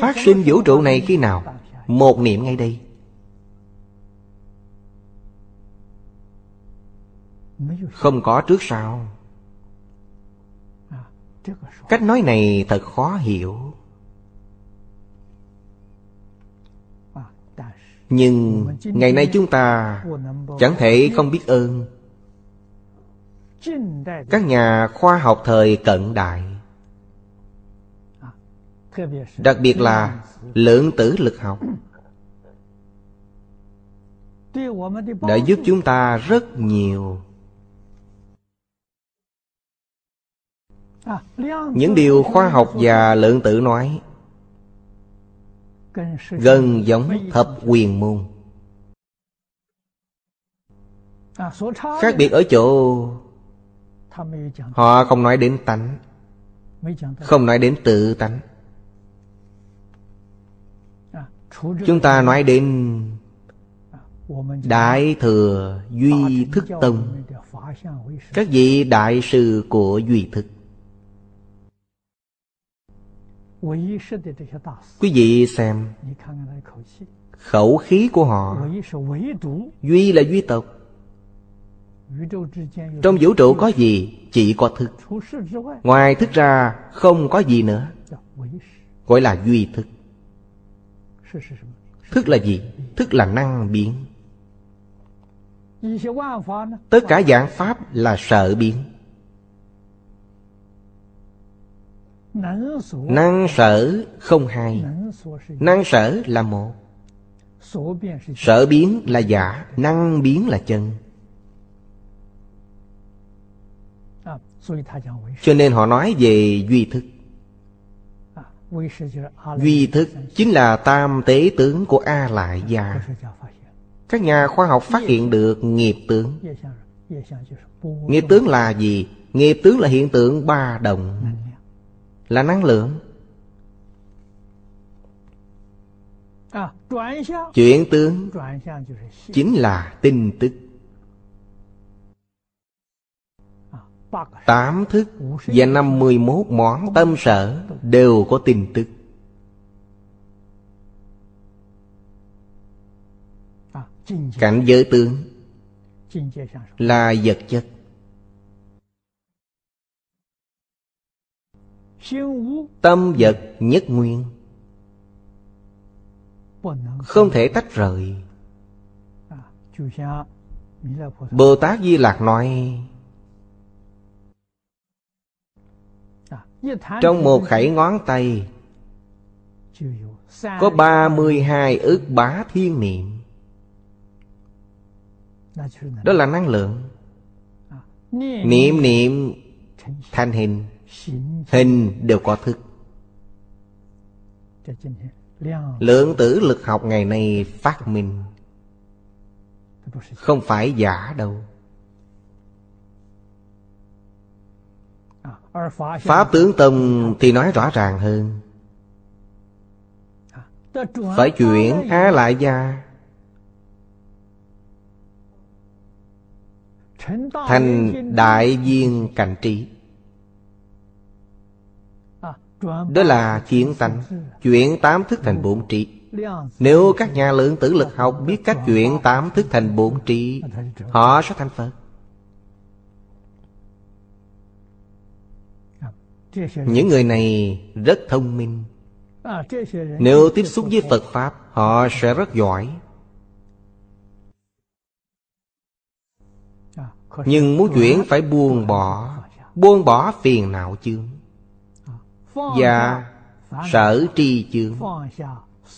Phát sinh vũ trụ này khi nào? Một niệm ngay đây Không có trước sau. Cách nói này thật khó hiểu. Nhưng ngày nay chúng ta chẳng thể không biết ơn. Các nhà khoa học thời cận đại, Đặc biệt là lượng tử lực học, Đã giúp chúng ta rất nhiều. Những điều khoa học và lượng tử nói. Gần giống thập quyền môn. Khác biệt ở chỗ Họ không nói đến tánh Không nói đến tự tánh. Chúng ta nói đến Đại Thừa Duy Thức Tông. Các vị đại sư của Duy Thức Quý vị xem Khẩu khí của họ Duy là duy tộc Trong vũ trụ có gì Chỉ có thức。Ngoài thức ra không có gì nữa。Gọi là duy thức。Thức là gì? Thức là năng biến。Tất cả dạng pháp là sợ biến Năng sở không hai. Năng sở là một. Sở biến là giả Năng biến là chân. Cho nên họ nói về duy thức. Duy thức chính là tam tế tướng của A Lại Gia. Các nhà khoa học phát hiện được nghiệp tướng. Nghiệp tướng là gì? Nghiệp tướng là hiện tượng ba đồng Là năng lượng. Chuyển tướng Chính là tinh tức. Tám thức và năm mươi mốt món tâm sở Đều có tin tức. Cảnh giới tướng Là vật chất Tâm vật nhất nguyên. Không thể tách rời. Bồ Tát Di Lạc nói, Trong một khẩy ngón tay Có 32 ức bá thiên niệm. Đó là năng lượng. Niệm niệm thành hình. Hình đều có thức. Lượng tử lực học ngày nay phát minh. Không phải giả đâu. Pháp tướng Tông thì nói rõ ràng hơn. Phải chuyển Á Lại Gia. Thành đại viên cảnh trí. Đó là chuyển tánh Chuyển tám thức thành bốn trí Nếu các nhà lượng tử lực học Biết cách chuyển tám thức thành bốn trí Họ sẽ thành Phật. Những người này rất thông minh. Nếu tiếp xúc với Phật Pháp, Họ sẽ rất giỏi. Nhưng muốn chuyển phải buông bỏ. Buông bỏ phiền não chướng và sở tri chướng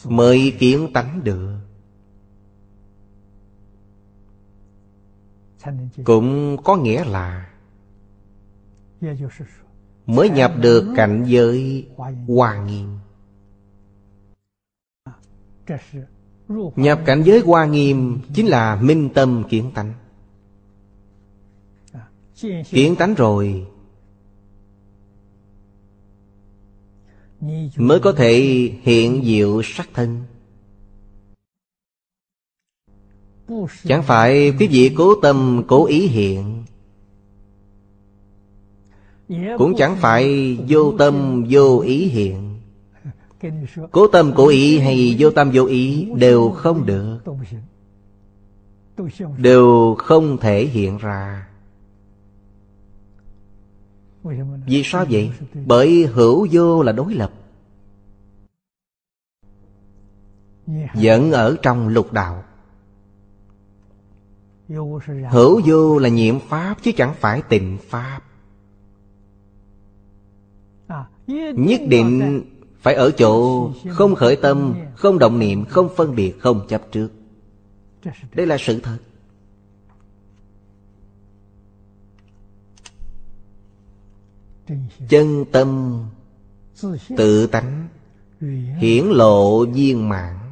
Mới kiến tánh được. Cũng có nghĩa là Mới nhập được cảnh giới hoa nghiêm. Nhập cảnh giới hoa nghiêm Chính là minh tâm kiến tánh. Kiến tánh rồi Mới có thể hiện diệu sắc thân. Chẳng phải quý vị cố tâm cố ý hiện, Cũng chẳng phải vô tâm vô ý hiện. Cố tâm cố ý hay vô tâm vô ý Đều không được, Đều không thể hiện ra. Vì sao vậy? Bởi hữu vô là đối lập. Vẫn ở trong lục đạo. Hữu vô là nhiệm pháp chứ chẳng phải tịnh pháp. Nhất định phải ở chỗ không khởi tâm, không động niệm, không phân biệt, không chấp trước. Đây là sự thật. Chân tâm tự tánh Hiển lộ viên mạng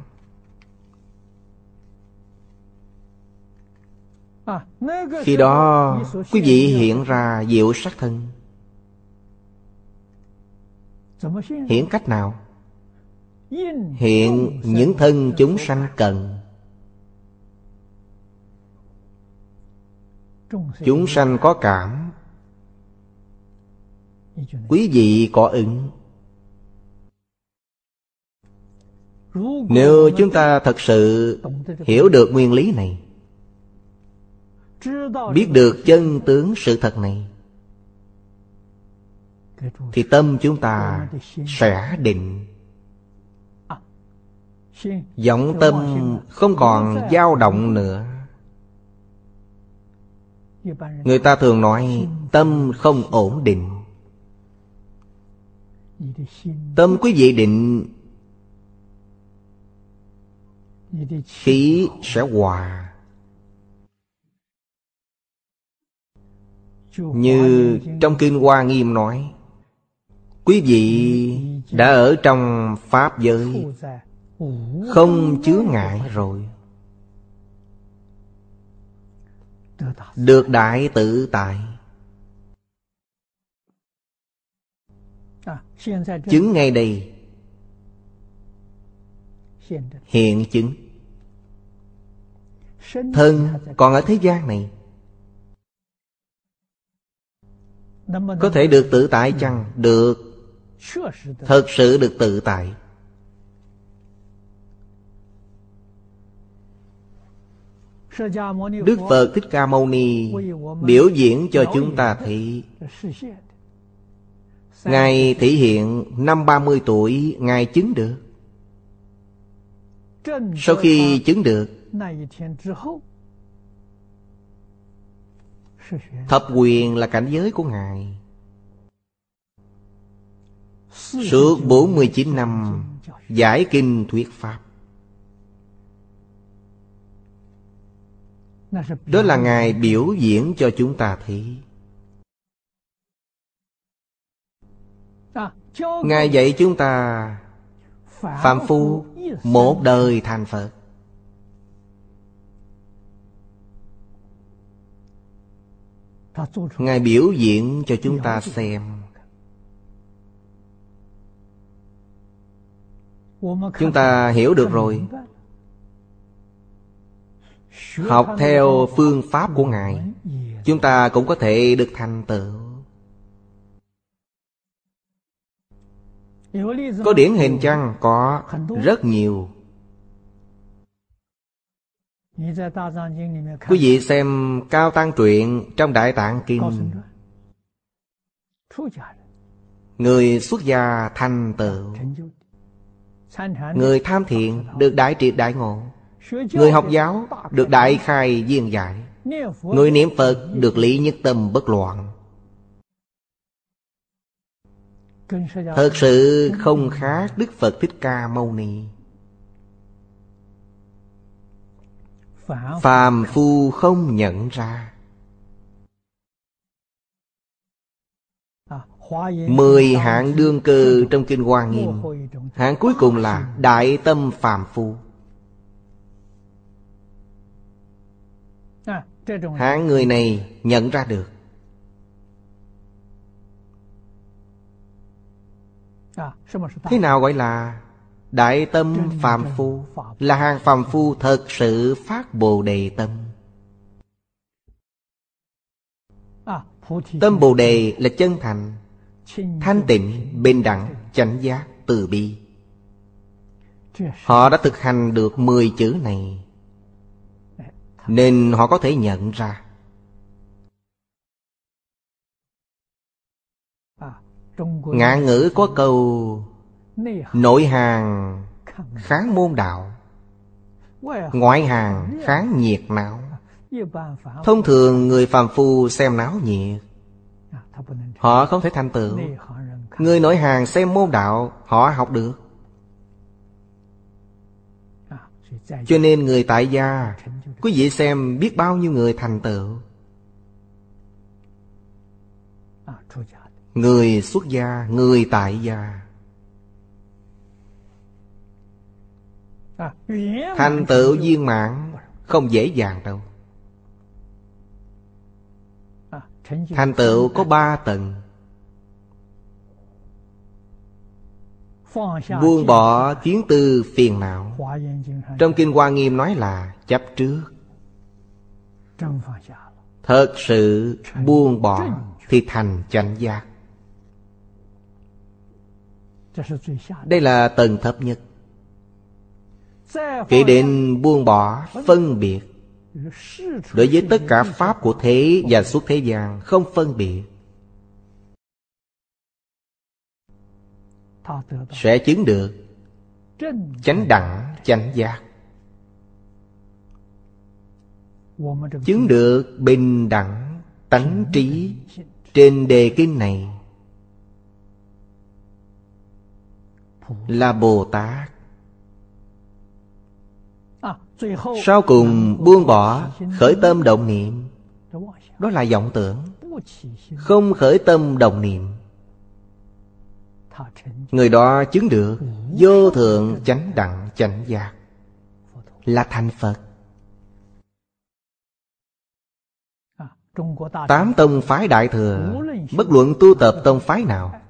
Khi đó quý vị hiện ra diệu sắc thân. Hiện cách nào? Hiện những thân chúng sanh cần. Chúng sanh có cảm Quý vị có ứng. Nếu chúng ta thật sự hiểu được nguyên lý này, Biết được chân tướng sự thật này, Thì tâm chúng ta sẽ định. Giọng tâm không còn dao động nữa. Người ta thường nói tâm không ổn định. Tâm quý vị định Khí sẽ hòa. Như trong Kinh Hoa Nghiêm nói, Quý vị đã ở trong Pháp giới, Không chứa ngại rồi. Được đại tự tại. Chứng ngay đây. Hiện chứng. Thân còn ở thế gian này. Có thể được tự tại chăng? Được. Thật sự được tự tại. Đức Phật Thích Ca Mâu Ni Biểu diễn cho chúng ta thấy Ngài thể hiện năm 30 tuổi Ngài chứng được. Sau khi chứng được Thập quyền là cảnh giới của Ngài. Suốt 49 năm Giải kinh thuyết Pháp. Đó là Ngài biểu diễn cho chúng ta thấy Ngài dạy chúng ta Phạm Phu Một đời thành Phật. Ngài biểu diễn cho chúng ta xem. Chúng ta hiểu được rồi. Học theo phương pháp của Ngài Chúng ta cũng có thể được thành tựu Có điển hình chăng? Có. Rất nhiều. Quý vị xem Cao Tăng Truyện trong Đại Tạng Kinh. Người xuất gia thành tựu Người tham thiện được đại triệt đại ngộ. Người học giáo được đại khai viên giải. Người niệm Phật được lý nhất tâm bất loạn. Thật sự không khác Đức Phật Thích Ca Mâu Ni. Phàm phu không nhận ra. Mười hạng đương cơ trong Kinh Hoa Nghiêm. Hạng cuối cùng là Đại Tâm Phàm Phu. Hạng người này nhận ra được Thế nào gọi là Đại tâm phàm phu? Là hàng phàm phu thật sự phát Bồ Đề tâm. Tâm Bồ Đề là chân thành Thanh tịnh, bình đẳng, chánh giác, từ bi. Họ đã thực hành được 10 chữ này. Nên họ có thể nhận ra Ngạn ngữ có câu Nội hàng kháng môn đạo Ngoại hàng kháng nhiệt não. Thông thường người phàm phu xem náo nhiệt Họ không thể thành tựu. Người nội hàng xem môn đạo Họ học được. Cho nên người tại gia Quý vị xem biết bao nhiêu người thành tựu Người xuất gia, người tại gia. Thành tựu viên mãn Không dễ dàng đâu. Thành tựu có ba tầng. Buông bỏ kiến tư phiền não. Trong Kinh Hoa Nghiêm nói là chấp trước. Thật sự buông bỏ Thì thành chánh giác Đây là tầng thấp nhất Kể đến buông bỏ phân biệt. Đối với tất cả Pháp của thế và suốt thế gian Không phân biệt. Sẽ chứng được Chánh đẳng chánh giác. Chứng được bình đẳng tánh trí Trên đề kinh này Là Bồ Tát. Sau cùng buông bỏ Khởi tâm động niệm, Đó là vọng tưởng. Không khởi tâm động niệm, Người đó chứng được Vô thượng chánh đẳng chánh giác Là thành Phật. Tám tông phái đại thừa, Bất luận tu tập tông phái nào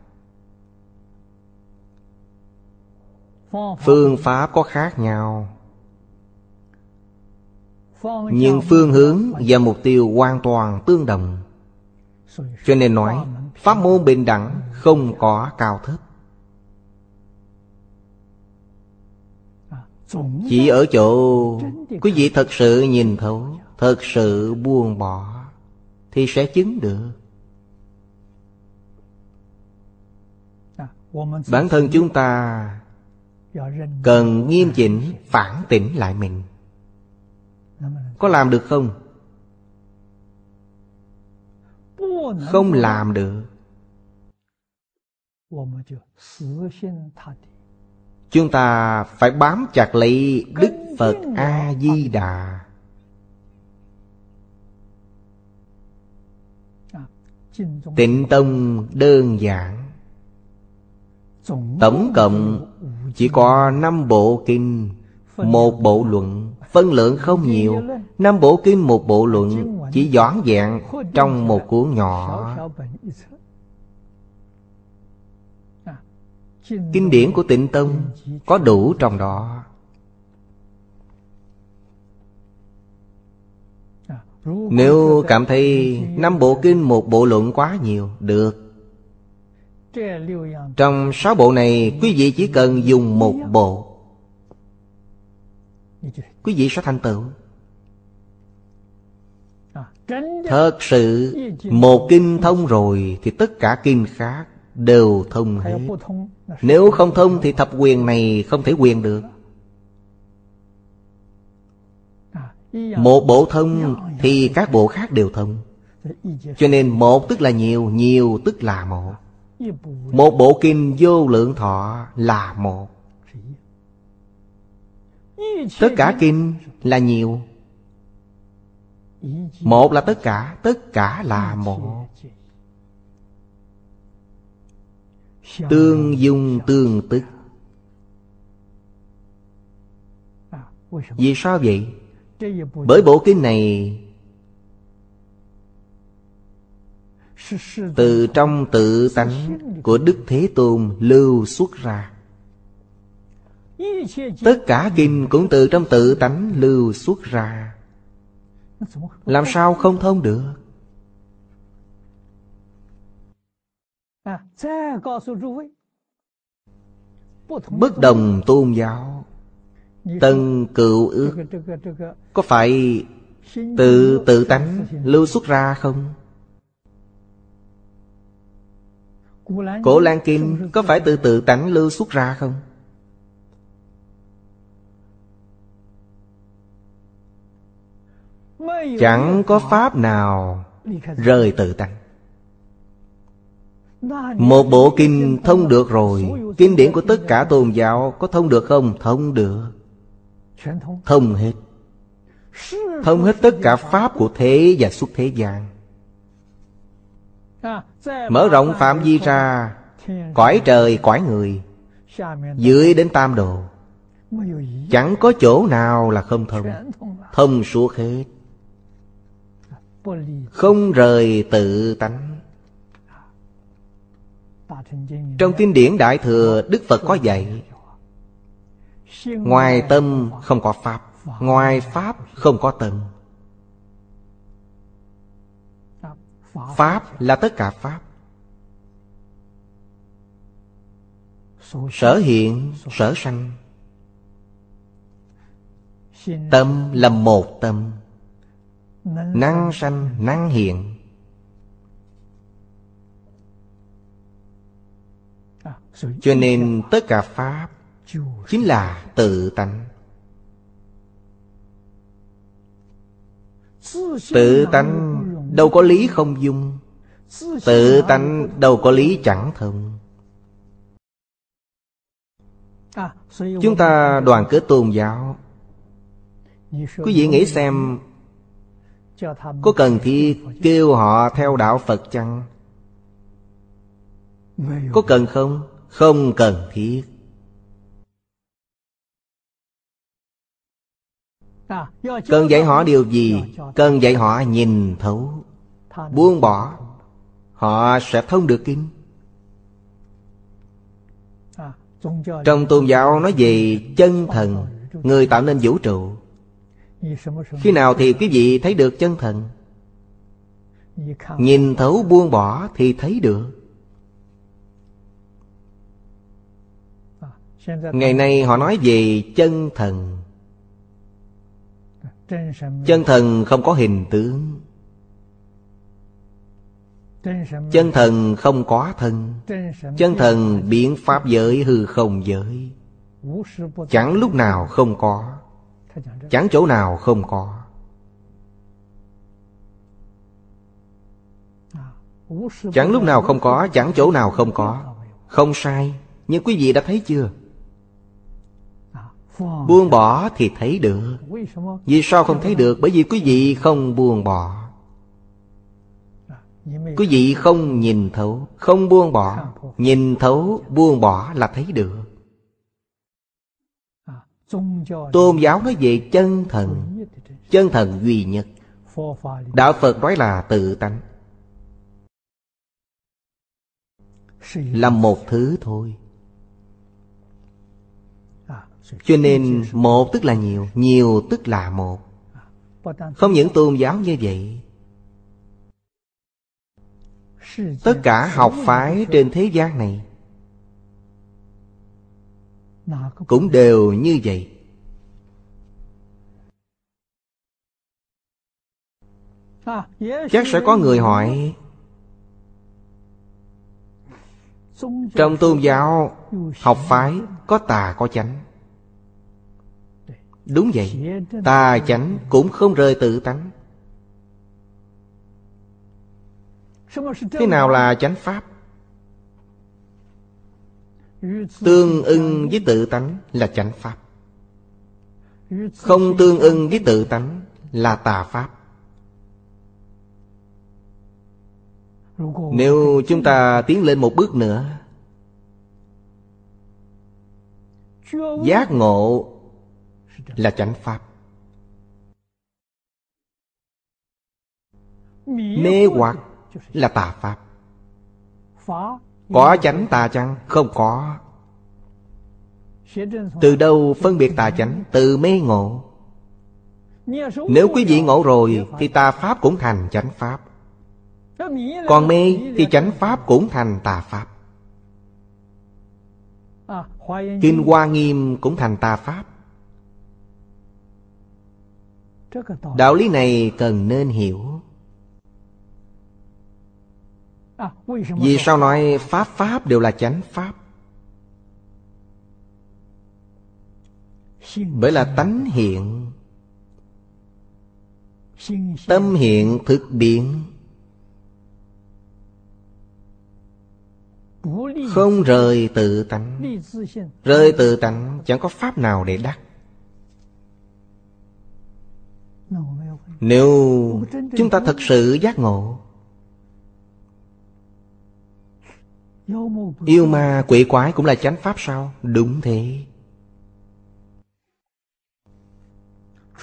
Phương pháp có khác nhau. Nhưng phương hướng và mục tiêu hoàn toàn tương đồng. Cho nên nói, Pháp môn bình đẳng không có cao thấp. Chỉ ở chỗ, Quý vị thật sự nhìn thấu, Thật sự buông bỏ, Thì sẽ chứng được. Bản thân chúng ta Cần nghiêm chỉnh, phản tỉnh lại mình. Có làm được không? Không làm được. Chúng ta phải bám chặt lấy Đức Phật A-di-đà. Tịnh Tông đơn giản. Tổng cộng chỉ có năm bộ kinh Một bộ luận. Phân lượng không nhiều. Năm bộ kinh một bộ luận. Chỉ dõn dẹn trong một cuốn nhỏ. Kinh điển của tịnh Tông Có đủ trong đó. Nếu cảm thấy năm bộ kinh một bộ luận quá nhiều Được trong sáu bộ này, Quý vị chỉ cần dùng một bộ. Quý vị sẽ thành tựu. Thật sự, Một kinh thông rồi Thì tất cả kinh khác Đều thông hết. Nếu không thông thì thập quyền này Không thể quyền được. Một bộ thông Thì các bộ khác đều thông. Cho nên một tức là nhiều Nhiều tức là một. Một bộ kinh vô lượng thọ là một. Tất cả kinh là nhiều. Một là tất cả Tất cả là một. Tương dung tương tức. Vì sao vậy? Bởi bộ kinh này Từ trong tự tánh của Đức Thế Tôn lưu xuất ra. Tất cả kinh cũng từ trong tự tánh lưu xuất ra. Làm sao không thông được? Bất đồng tôn giáo, Tân cựu ước, Có phải từ tự tánh lưu xuất ra không? Cổ Lan Kinh có phải từ tự tánh lưu xuất ra không? Chẳng có pháp nào rời tự tánh Một bộ kinh thông được rồi. Kinh điển của tất cả tôn giáo có thông được không? Thông được. Thông hết. Thông hết tất cả pháp của thế và xuất thế gian Mở rộng phạm vi ra. Cõi trời, cõi người. Dưới đến tam độ Chẳng có chỗ nào là không thông. Thông suốt hết. Không rời tự tánh. Trong kinh điển Đại Thừa Đức Phật có dạy Ngoài tâm không có Pháp Ngoài Pháp không có tâm Pháp là tất cả Pháp. Sở hiện, sở sanh. Tâm là một tâm. Năng sanh, năng hiện. Cho nên tất cả Pháp Chính là tự tánh. Tự tánh đâu có lý không dung Tự tánh đâu có lý chẳng thông Chúng ta đoàn kết tôn giáo Quý vị nghĩ xem, Có cần thiết kêu họ theo đạo Phật chăng? Có cần không? Không cần thiết Cần dạy họ điều gì? Cần dạy họ nhìn thấu Buông bỏ Họ sẽ thông được kinh Trong tôn giáo nói về chân thần Người tạo nên vũ trụ. Khi nào thì quý vị thấy được chân thần? Nhìn thấu buông bỏ thì thấy được. Ngày nay họ nói về chân thần. Chân thần không có hình tướng Chân thần không có thân. Chân thần biến pháp giới hư không giới. Chẳng lúc nào không có. Chẳng chỗ nào không có. Chẳng lúc nào không có, Chẳng chỗ nào không có. Không sai, Nhưng quý vị đã thấy chưa? Buông bỏ thì thấy được. Vì sao không thấy được? Bởi vì quý vị không buông bỏ. Quý vị không nhìn thấu Không buông bỏ. Nhìn thấu buông bỏ là thấy được. Tôn giáo nói về chân thần. Chân thần duy nhất. Đạo Phật nói là tự tánh. Là một thứ thôi. Cho nên một tức là nhiều Nhiều tức là một. Không những tôn giáo như vậy Tất cả học phái trên thế gian này Cũng đều như vậy. Chắc sẽ có người hỏi, Trong tôn giáo Học phái có tà có chánh? Đúng vậy, Tà chánh cũng không rơi tự tánh. Thế nào là chánh pháp? Tương ưng với tự tánh là chánh pháp. Không tương ưng với tự tánh là tà pháp. Nếu chúng ta tiến lên một bước nữa Giác ngộ là chánh pháp. Mê hoặc là tà pháp. Có chánh tà chăng? Không có. Từ đâu phân biệt tà chánh? Từ mê ngộ. Nếu quý vị ngộ rồi Thì tà pháp cũng thành chánh pháp. Còn mê thì chánh pháp cũng thành tà pháp. Kinh Hoa Nghiêm cũng thành tà pháp. Đạo lý này cần nên hiểu Vì sao nói Pháp Pháp đều là chánh Pháp? Bởi là tánh hiện. Tâm hiện thực biến. Không rời tự tánh. Rời tự tánh chẳng có pháp nào để đắc. Nếu chúng ta thật sự giác ngộ Yêu ma, quỷ quái cũng là chánh pháp sao? Đúng thế.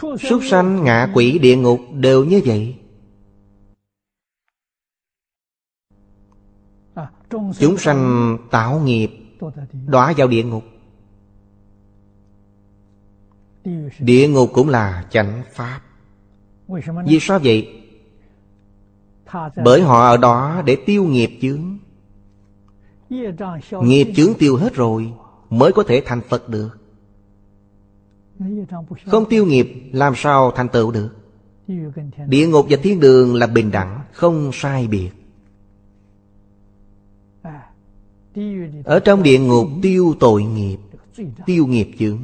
Súc sanh, ngạ quỷ, địa ngục đều như vậy. Chúng sanh tạo nghiệp Đọa vào địa ngục. Địa ngục cũng là chánh pháp. Vì sao vậy? Bởi họ ở đó để tiêu nghiệp chướng Nghiệp chướng tiêu hết rồi Mới có thể thành Phật được. Không tiêu nghiệp làm sao thành tựu được? Địa ngục và thiên đường là bình đẳng Không sai biệt. Ở trong địa ngục tiêu tội nghiệp Tiêu nghiệp chướng.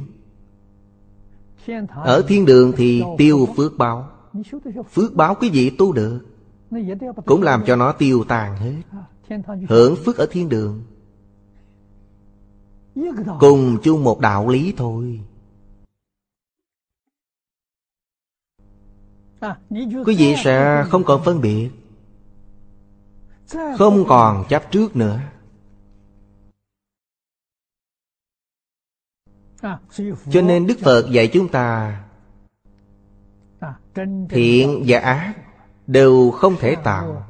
Ở thiên đường thì tiêu phước báo. Phước báo quý vị tu được Cũng làm cho nó tiêu tàn hết Hưởng phước ở thiên đường. Cùng chung một đạo lý thôi. Quý vị sẽ không còn phân biệt. Không còn chấp trước nữa. Cho nên Đức Phật dạy chúng ta Thiện và ác Đều không thể tạo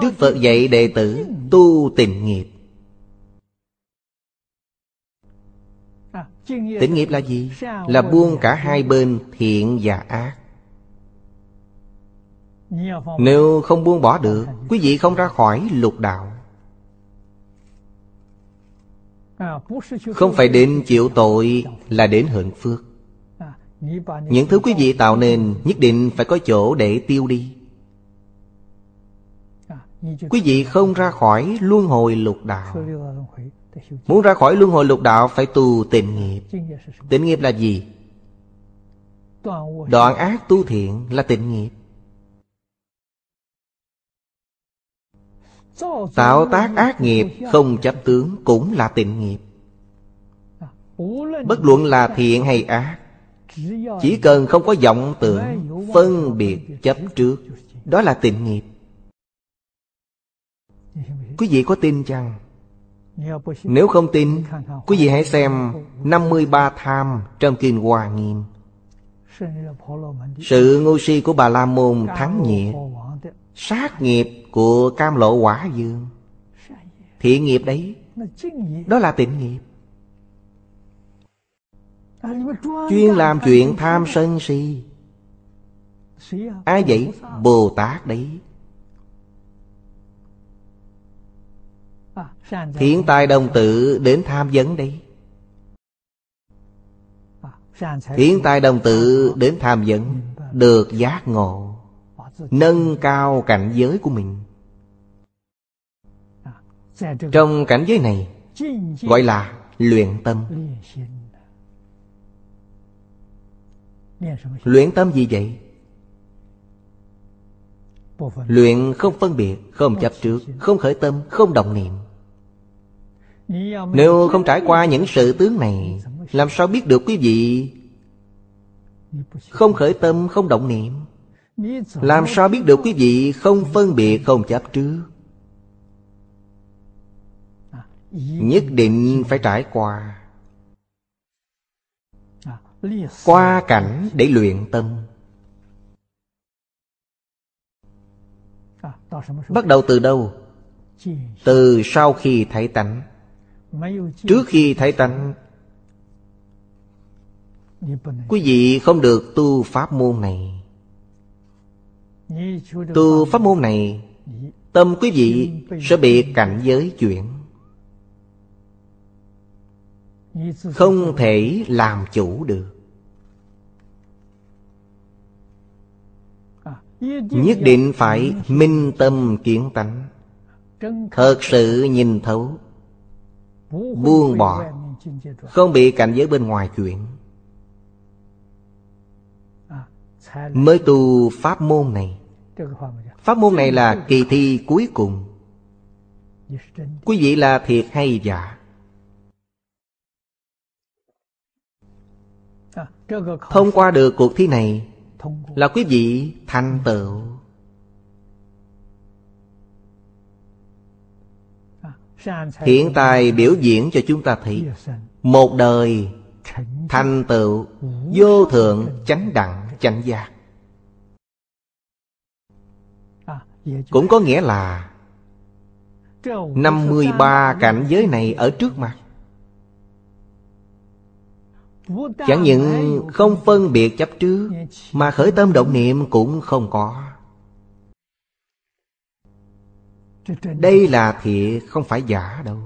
Đức Phật dạy đệ tử tu tình nghiệp. Tịnh nghiệp là gì? Là buông cả hai bên thiện và ác. Nếu không buông bỏ được, Quý vị không ra khỏi lục đạo. Không phải đến chịu tội Là đến hưởng phước. Những thứ quý vị tạo nên Nhất định phải có chỗ để tiêu đi. Quý vị không ra khỏi luân hồi lục đạo. Muốn ra khỏi luân hồi lục đạo, Phải tu tịnh nghiệp. Tịnh nghiệp là gì? Đoạn ác tu thiện là tịnh nghiệp. Tạo tác ác nghiệp không chấp tướng cũng là tịnh nghiệp. Bất luận là thiện hay ác, Chỉ cần không có vọng tưởng, Phân biệt chấp trước, Đó là tịnh nghiệp. Quý vị có tin chăng? Nếu không tin, Quý vị hãy xem 53 tham trong Kinh Hoa Nghiêm. Sự ngu si của Bà La Môn thắng nhiệt Sát nghiệp của cam lộ quả dương. Thiện nghiệp đấy, Đó là tịnh nghiệp. Chuyên làm chuyện tham sân si. Ai vậy? Bồ Tát đấy. Thiện tài đồng tự đến tham vấn đấy Thiện tài đồng tự đến tham vấn Được giác ngộ Nâng cao cảnh giới của mình. Trong cảnh giới này Gọi là luyện tâm. Luyện tâm gì vậy? Luyện không phân biệt, không chấp trước, không khởi tâm, không động niệm Nếu không trải qua những sự tướng này Làm sao biết được quý vị? Không khởi tâm, không động niệm. Làm sao biết được quý vị không phân biệt, không chấp trước? Nhất định phải trải qua. Qua cảnh để luyện tâm. Bắt đầu từ đâu? Từ sau khi thấy tánh Trước khi thấy tánh Quý vị không được tu pháp môn này. Tu pháp môn này Tâm quý vị sẽ bị cảnh giới chuyển. Không thể làm chủ được. Nhất định phải minh tâm kiến tánh. Thật sự nhìn thấu Buông bỏ. Không bị cảnh giới bên ngoài chuyển. Mới tu pháp môn này. Pháp môn này là kỳ thi cuối cùng. Quý vị là thiệt hay giả? Thông qua được cuộc thi này Là quý vị thành tựu. Hiện tại biểu diễn cho chúng ta thấy Một đời thành tựu, vô thượng, chánh đẳng, chánh giác. Cũng có nghĩa là 53 cảnh giới này ở trước mặt. Chẳng những không phân biệt chấp trước, Mà khởi tâm động niệm cũng không có. Đây là thiệt không phải giả đâu.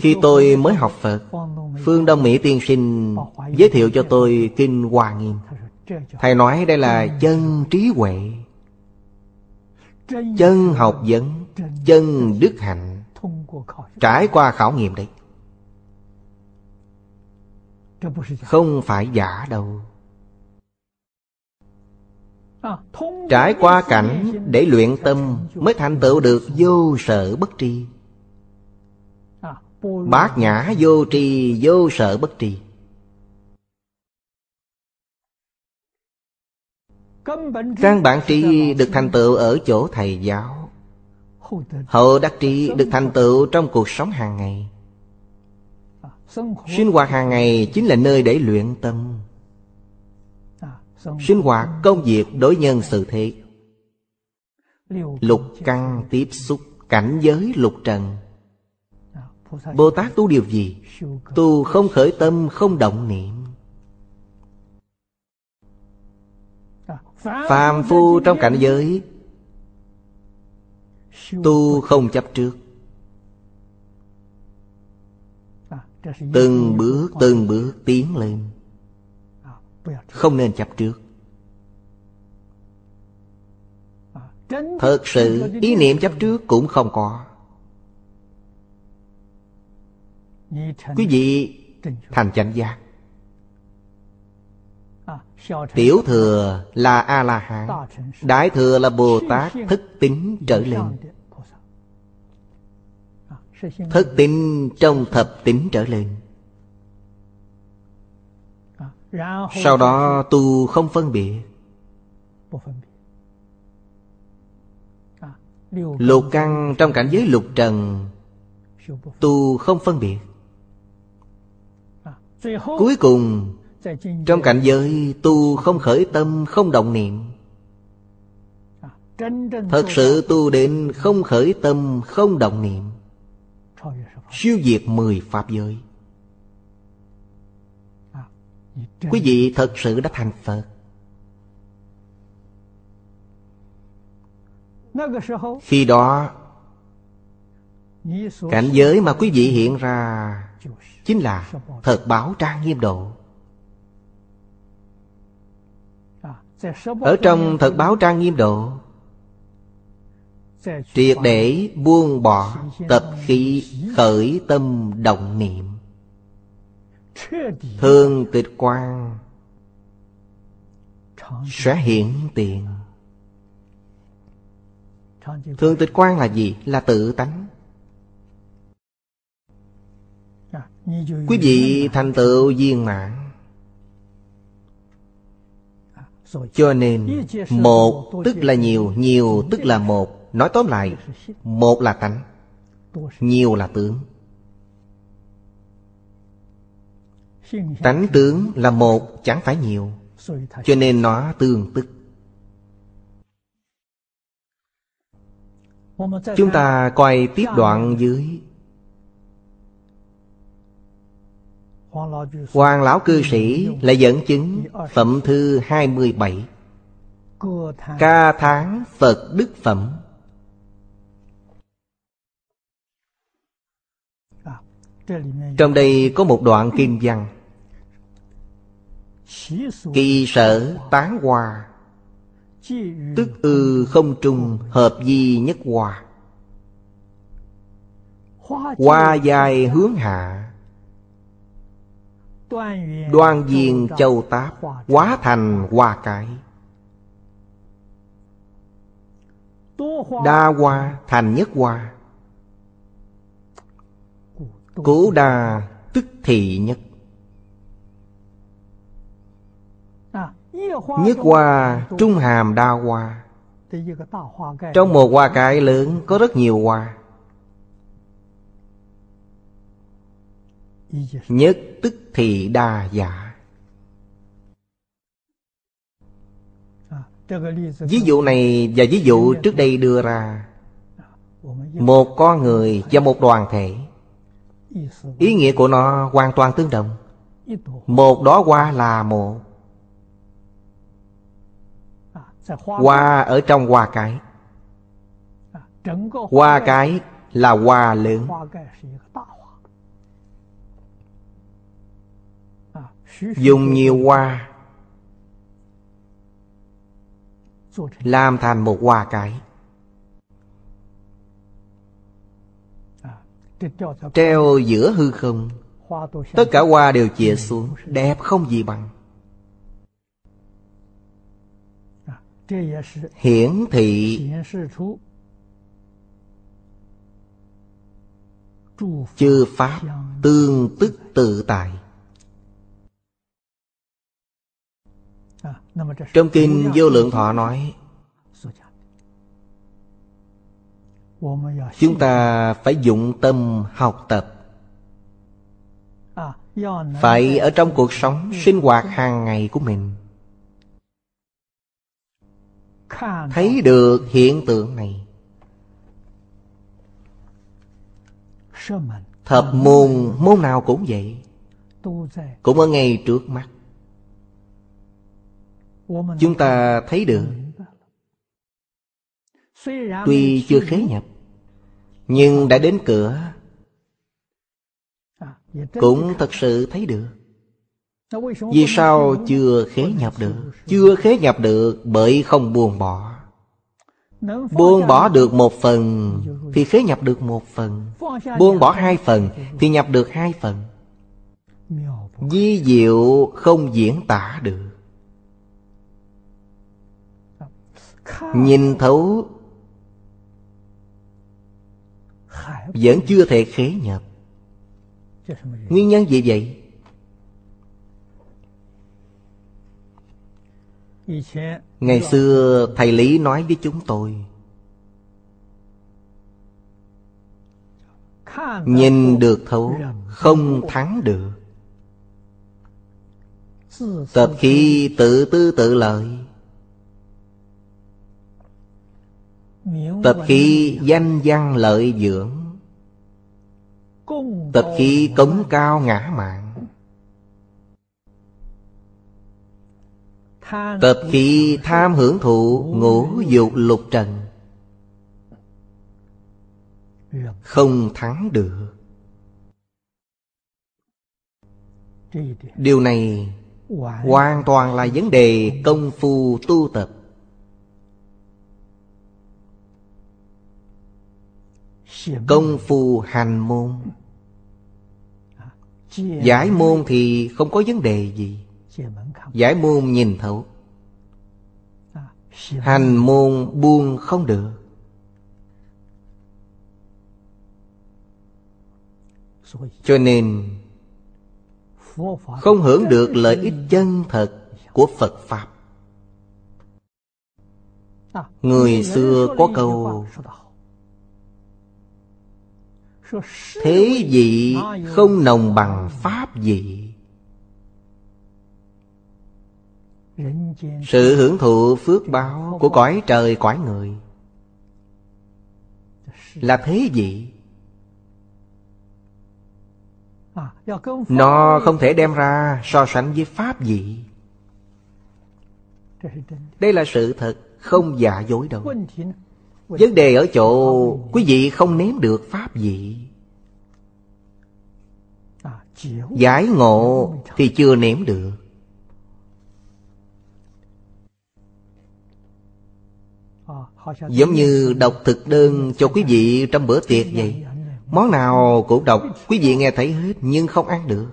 Khi tôi mới học Phật, Phương Đông Mỹ tiên sinh Giới thiệu cho tôi Kinh Hoa Nghiêm. Thầy nói đây là chân trí huệ, Chân học vấn, Chân đức hạnh, Trải qua khảo nghiệm đấy. Không phải giả đâu. Trải qua cảnh để luyện tâm Mới thành tựu được vô sở bất tri. Bát nhã vô tri, vô sở bất tri. Căn bản tri được thành tựu ở chỗ thầy giáo. Hậu đắc tri được thành tựu trong cuộc sống hàng ngày. Sinh hoạt hàng ngày chính là nơi để luyện tâm. Sinh hoạt công việc đối nhân sự thế. Lục căn tiếp xúc cảnh giới lục trần. Bồ Tát tu điều gì? Tu không khởi tâm không động niệm. Phàm phu trong cảnh giới Tu không chấp trước. Từng bước từng bước tiến lên không nên chấp trước. Thật sự, ý niệm chấp trước cũng không có. Quý vị thành chánh giác. Tiểu thừa là A-la-hán, Đại thừa là Bồ Tát thức tính trở lên. Thức tính trong thập tính trở lên. Sau đó tu không phân biệt. Lục căn trong cảnh giới lục trần Tu không phân biệt. Cuối cùng Trong cảnh giới tu không khởi tâm không động niệm. Thật sự tu đến không khởi tâm không động niệm. Siêu diệt mười Pháp giới Quý vị thật sự đã thành Phật. Khi đó Cảnh giới mà quý vị hiện ra Chính là thật báo trang nghiêm độ. Ở trong thật báo trang nghiêm độ Triệt để buông bỏ tập khí khởi tâm động niệm Thương tịch quan Sẽ hiển tiền. Thương tịch quan là gì? Là tự tánh. Quý vị thành tựu viên mãn. Cho nên, Một tức là nhiều Nhiều tức là một. Nói tóm lại, Một là tánh, Nhiều là tướng. Tánh tướng là một, chẳng phải nhiều, Cho nên nó tương tức. Chúng ta coi tiếp đoạn dưới. Hoàng lão cư sĩ lại dẫn chứng Phẩm thư 27 Ca tháng Phật Đức Phẩm. Trong đây có một đoạn kim văn. Kỳ sở tán hòa, Tức ư không trung hợp di nhất hòa. Hoa dài hướng hạ, Đoan viên châu táp Hóa thành hoa cái Đa hoa thành nhất hoa Cố đa tức thị nhất. Nhất hoa, trung hàm đa hoa. Trong một hoa cái lớn, có rất nhiều hoa. Nhất tức thị đa giả Ví dụ này và ví dụ trước đây đưa ra. Một con người và một đoàn thể. Ý nghĩa của nó hoàn toàn tương đồng. Một đó hoa là một. Hoa ở trong hoa cái. Hoa cái. là hoa lớn. Dùng nhiều hoa. Làm thành một hoa cái. Treo giữa hư không. Tất cả hoa đều chìa xuống Đẹp không gì bằng hiển thị chư pháp tương tức tự tại. trong kinh vô lượng thọ nói chúng ta phải dụng tâm học tập. phải ở trong cuộc sống sinh hoạt hàng ngày của mình thấy được hiện tượng này. Thập môn môn. nào cũng vậy. Cũng ở ngay trước mắt. Chúng ta thấy được. tuy chưa khế nhập nhưng đã đến cửa. Cũng thật sự thấy được vì sao chưa khế nhập được? Chưa khế nhập được bởi không buông bỏ. Buông bỏ được một phần Thì khế nhập được một phần. Buông bỏ hai phần Thì nhập được hai phần. Di diệu không diễn tả được. Nhìn thấu Vẫn chưa thể khế nhập. Nguyên nhân gì vậy? Ngày xưa thầy Lý nói với chúng tôi, Nhìn được thấu, Không thắng được. Tập khi tự tư tự lợi, Tập khi danh văn lợi dưỡng, Tập khi cống cao ngã mạng. Tập khí tham hưởng thụ ngũ dục lục trần. Không thắng được. Điều này hoàn toàn là vấn đề công phu tu tập. Công phu hành môn. Giải môn thì không có vấn đề gì Giải môn nhìn thấu. Hành môn buông không được. Cho nên Không hưởng được lợi ích chân thật Của Phật Pháp. Người xưa có câu, Thế vị không nồng bằng Pháp vị. Sự hưởng thụ phước báo của cõi trời, cõi người là thế gì? Nó không thể đem ra so sánh với pháp gì. Đây là sự thật, không giả dối đâu. Vấn đề ở chỗ quý vị không nếm được pháp gì. Giải ngộ thì chưa nếm được. Giống như đọc thực đơn cho quý vị trong bữa tiệc vậy. Món nào cũng đọc, Quý vị nghe thấy hết, nhưng không ăn được.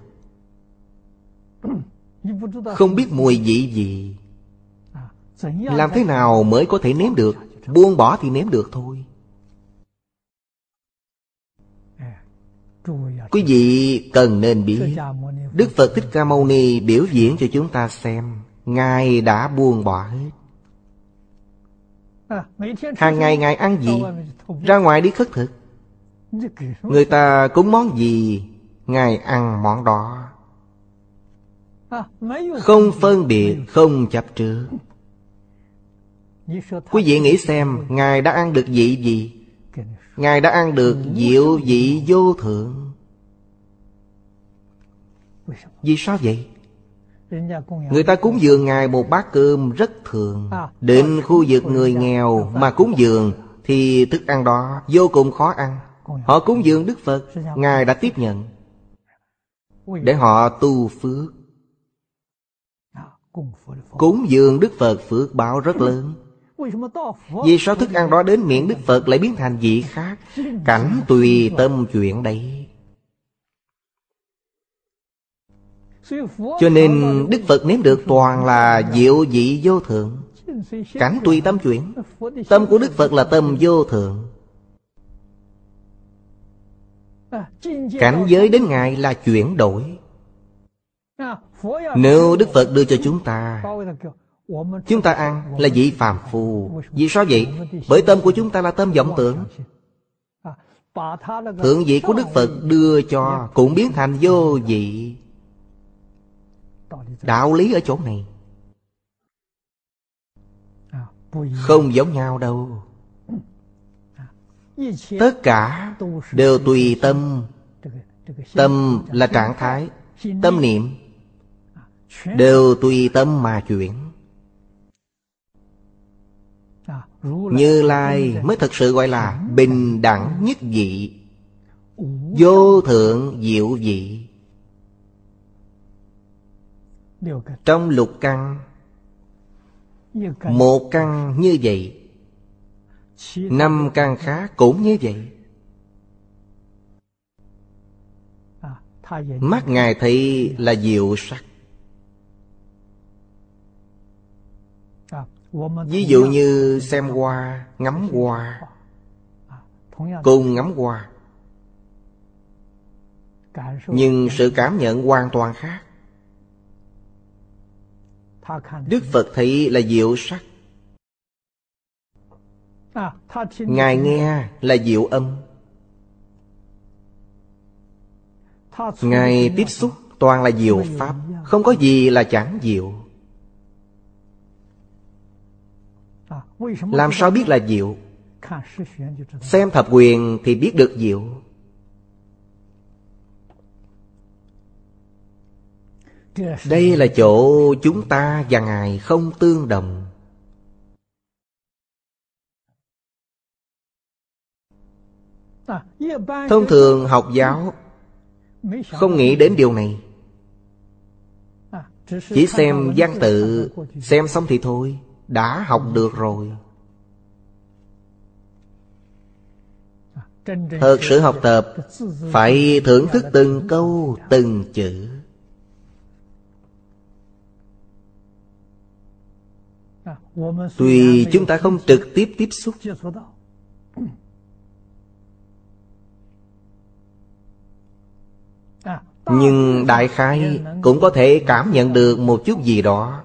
Không biết mùi vị gì. Làm thế nào mới có thể nếm được? Buông bỏ thì nếm được thôi. Quý vị cần nên biết, Đức Phật Thích Ca Mâu Ni biểu diễn cho chúng ta xem, Ngài đã buông bỏ hết. Hàng ngày Ngài ăn gì? Ra ngoài đi khất thực. Người ta cúng món gì? Ngài ăn món đó. Không phân biệt Không chấp trước. Quý vị nghĩ xem Ngài đã ăn được vị gì? Ngài đã ăn được diệu vị vô thượng. Vì sao vậy? Người ta cúng dường Ngài một bát cơm rất thường. Đến khu vực người nghèo mà cúng dường Thì thức ăn đó vô cùng khó ăn. Họ cúng dường Đức Phật Ngài đã tiếp nhận Để họ tu phước. Cúng dường Đức Phật phước báo rất lớn. Vì sao thức ăn đó đến miệng Đức Phật lại biến thành vị khác? Cảnh tùy tâm chuyện đấy Cho nên Đức Phật nếm được toàn là diệu vị vô thượng. Cảnh tùy tâm chuyển. Tâm của Đức Phật là tâm vô thượng. Cảnh giới đến Ngài là chuyển đổi. Nếu Đức Phật đưa cho chúng ta Chúng ta ăn là vị phàm phu. Vì sao vậy? Bởi tâm của chúng ta là tâm vọng tưởng. Thượng vị của Đức Phật đưa cho Cũng biến thành vô vị. Đạo lý ở chỗ này. Không giống nhau đâu. Tất cả đều tùy tâm. Tâm là trạng thái Tâm niệm. Đều tùy tâm mà chuyển. Như Lai mới thật sự gọi là Bình đẳng nhất vị. Vô thượng diệu vị Trong lục căn Một căn như vậy Năm căn khác cũng như vậy. Mắt Ngài thấy là diệu sắc. Ví dụ như xem hoa, ngắm hoa. Cùng ngắm hoa. Nhưng sự cảm nhận hoàn toàn khác Đức Phật thấy là diệu sắc. Ngài nghe là diệu âm. Ngài tiếp xúc toàn là diệu pháp, Không có gì là chẳng diệu. Làm sao biết là diệu? Xem thập quyền thì biết được diệu. Đây là chỗ chúng ta và Ngài không tương đồng. Thông thường học giáo Không nghĩ đến điều này. Chỉ xem văn tự Xem xong thì thôi Đã học được rồi. Thật sự học tập Phải thưởng thức từng câu Từng chữ Tuy chúng ta không trực tiếp tiếp xúc. Nhưng đại khái cũng có thể cảm nhận được một chút gì đó.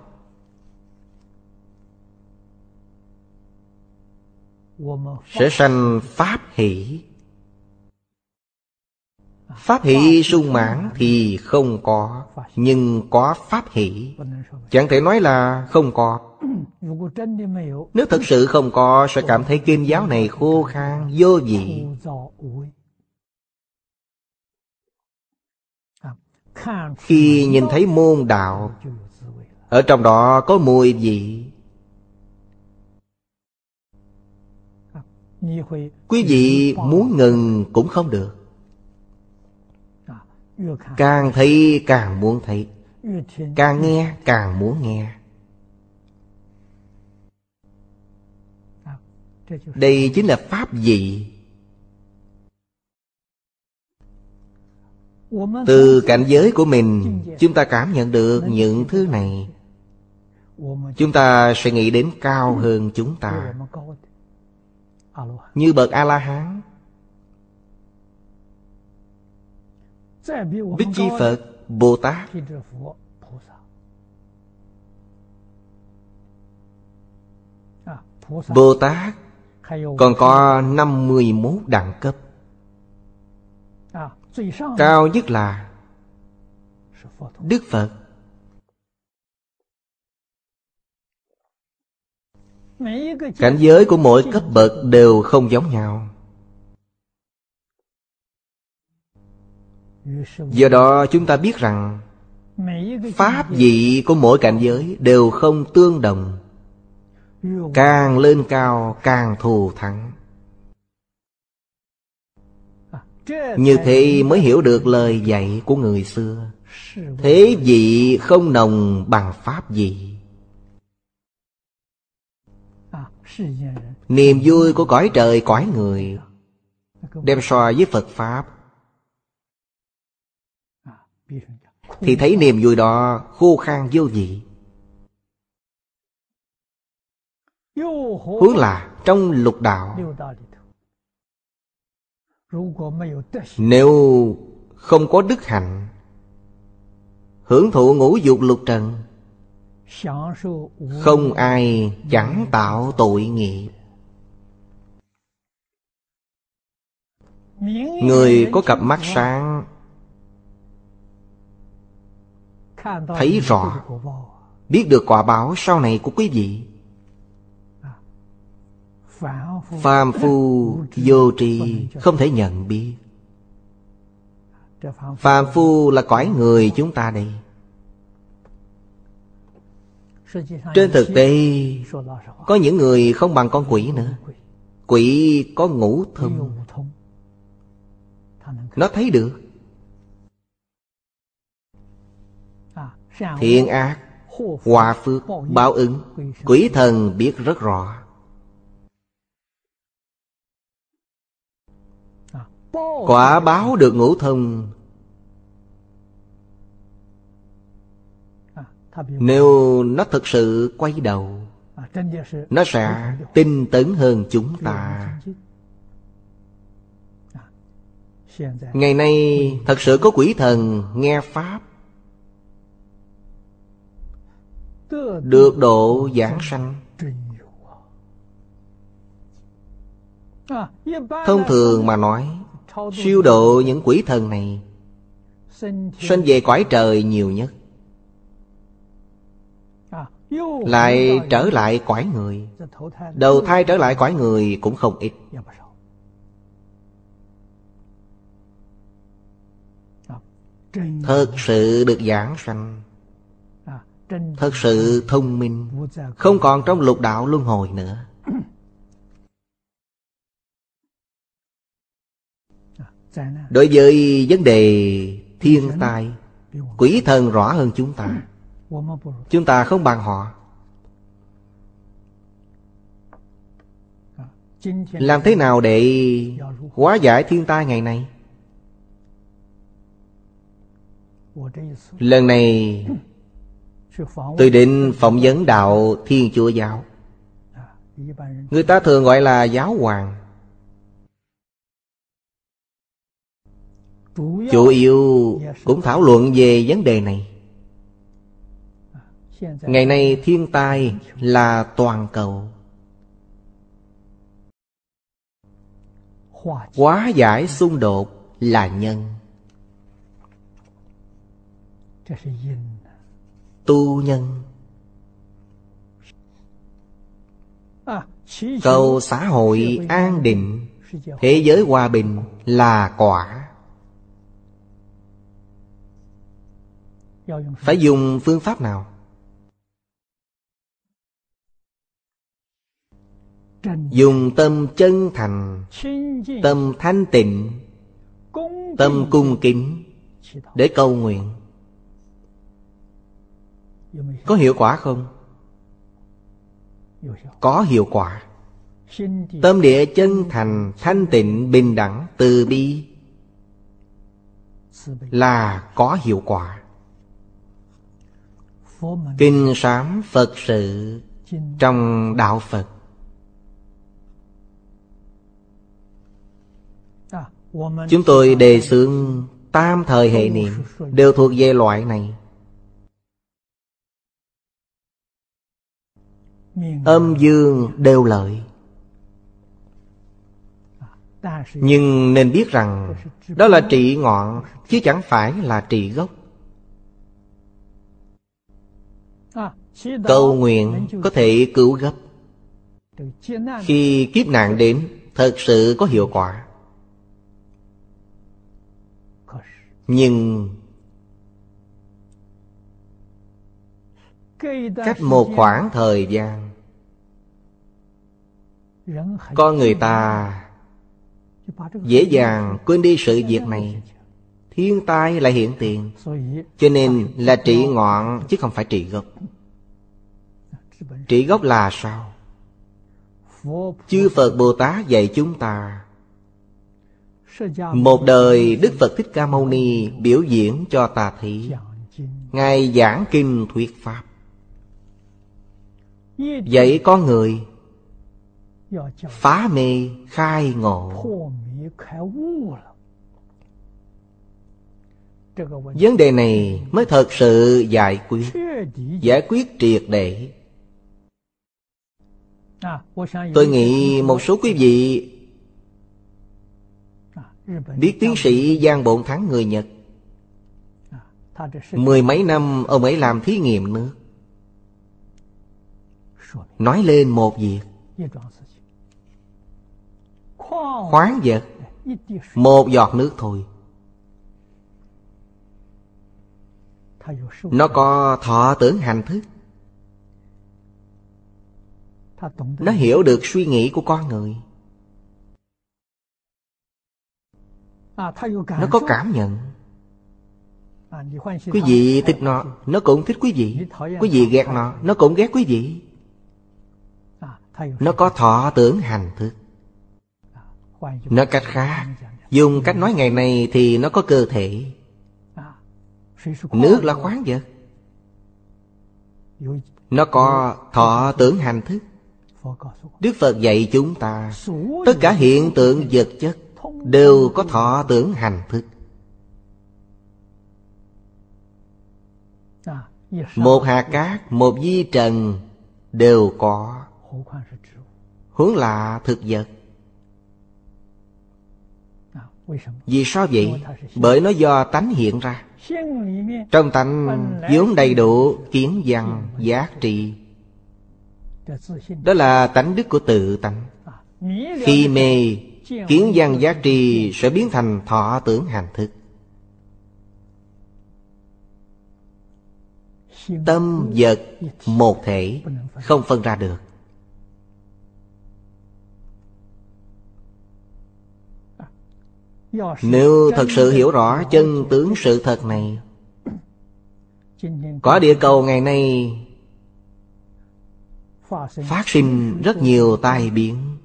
Sẽ sanh pháp hỷ. Pháp hỷ sung mãn thì không có, Nhưng có pháp hỷ. Chẳng thể nói là không có. Nếu thật sự không có, Sẽ cảm thấy kim giáo này khô khan, Vô vị. Khi nhìn thấy môn đạo, Ở trong đó có mùi vị. Quý vị muốn ngừng cũng không được. Càng thấy càng muốn thấy. Càng nghe càng muốn nghe. Đây chính là pháp gì? Từ cảnh giới của mình, Chúng ta cảm nhận được những thứ này Chúng ta sẽ nghĩ đến cao hơn chúng ta Như bậc A-la-hán, Bích Chi Phật Bồ Tát Bồ Tát còn có 51 đẳng cấp. Cao nhất là Đức Phật. Cảnh giới của mỗi cấp bậc đều không giống nhau. Do đó chúng ta biết rằng Pháp vị của mỗi cảnh giới đều không tương đồng Càng lên cao, càng thù thắng. Như thế mới hiểu được lời dạy của người xưa. Thế vị không nồng bằng pháp gì Niềm vui của cõi trời, cõi người, Đem so với Phật Pháp. Thì thấy niềm vui đó khô khan vô vị. Huống là trong lục đạo. Nếu không có đức hạnh Hưởng thụ ngũ dục lục trần Không ai chẳng tạo tội nghiệp. Người có cặp mắt sáng Thấy rõ Biết được quả báo sau này của quý vị Phàm phu vô tri Không thể nhận biết. Phàm phu là cõi người chúng ta đây. Trên thực tế, Có những người không bằng con quỷ nữa. Quỷ có ngũ thông. Nó thấy được. Thiện ác, Hòa phước, Báo ứng. Quỷ thần biết rất rõ. Quả báo được ngũ thông. Nếu nó thực sự quay đầu, Nó sẽ tinh tấn hơn chúng ta. Ngày nay, thật sự có quỷ thần nghe Pháp Được độ giảng sanh. Thông thường mà nói Siêu độ những quỷ thần này Sinh về cõi trời nhiều nhất. Lại trở lại cõi người. Đầu thai trở lại cõi người cũng không ít. Thật sự được giảng sanh. Thật sự thông minh. Không còn trong lục đạo luân hồi nữa. Đối với vấn đề thiên tai, Quỷ thần rõ hơn chúng ta. Chúng ta không bằng họ. Làm thế nào để hóa giải thiên tai ngày nay? Lần này, Tôi định phỏng vấn đạo Thiên Chúa Giáo. Người ta thường gọi là giáo hoàng. Chủ yếu cũng thảo luận về vấn đề này. Ngày nay thiên tai là toàn cầu. Hóa giải xung đột là nhân. Tu nhân. Cầu xã hội an định, Thế giới hòa bình là quả. Phải dùng phương pháp nào? Dùng tâm chân thành Tâm thanh tịnh Tâm cung kính Để cầu nguyện Có hiệu quả không? Có hiệu quả Tâm địa chân thành, thanh tịnh, bình đẳng, từ bi Là có hiệu quả Kinh sám Phật sự Trong Đạo Phật. Chúng tôi đề xướng tam thời hệ niệm Đều thuộc về loại này. Âm dương đều lợi. Nhưng nên biết rằng Đó là trị ngọn, Chứ chẳng phải là trị gốc. Cầu nguyện có thể cứu gấp. Khi kiếp nạn đến, Thật sự có hiệu quả. Nhưng Cách một khoảng thời gian, Con người ta Dễ dàng quên đi sự việc này. Thiên tai lại hiện tiền, Cho nên là trị ngọn chứ không phải trị gốc. Trị gốc là sao? Chư Phật Bồ Tát dạy chúng ta, Một đời Đức Phật Thích Ca Mâu Ni biểu diễn cho ta thấy Ngài giảng kinh thuyết Pháp. Dạy con người Phá mê, khai ngộ. Vấn đề này mới thật sự giải quyết Giải quyết triệt để. Tôi nghĩ một số quý vị Biết tiến sĩ Giang Bộn Thắng người Nhật Mười mấy năm ông ấy làm thí nghiệm nước Nói lên một việc. Khoáng vật. Một giọt nước thôi. Nó có thọ tưởng hành thức Nó hiểu được suy nghĩ của con người. Nó có cảm nhận. Quý vị thích nó Nó cũng thích quý vị. Quý vị ghét nó Nó cũng ghét quý vị. Nó có thọ tưởng hành thức. Nói cách khác. Dùng cách nói ngày này thì nó có cơ thể. Nước là khoáng vật. Nó có thọ tưởng hành thức Đức Phật dạy chúng ta Tất cả hiện tượng vật chất Đều có thọ tưởng hành thức. Một hạt cát, một di trần Đều có hướng là thực vật. Vì sao vậy? Bởi nó do tánh hiện ra. Trong tánh vốn đầy đủ kiến văn, giác trị. Đó là tánh đức của tự tánh Khi mê, kiến gian giá trì sẽ biến thành thọ tưởng hành thức. Tâm vật một thể Không phân ra được. Nếu thật sự hiểu rõ chân tướng sự thật này Có địa cầu ngày nay Phát sinh rất nhiều tai biến.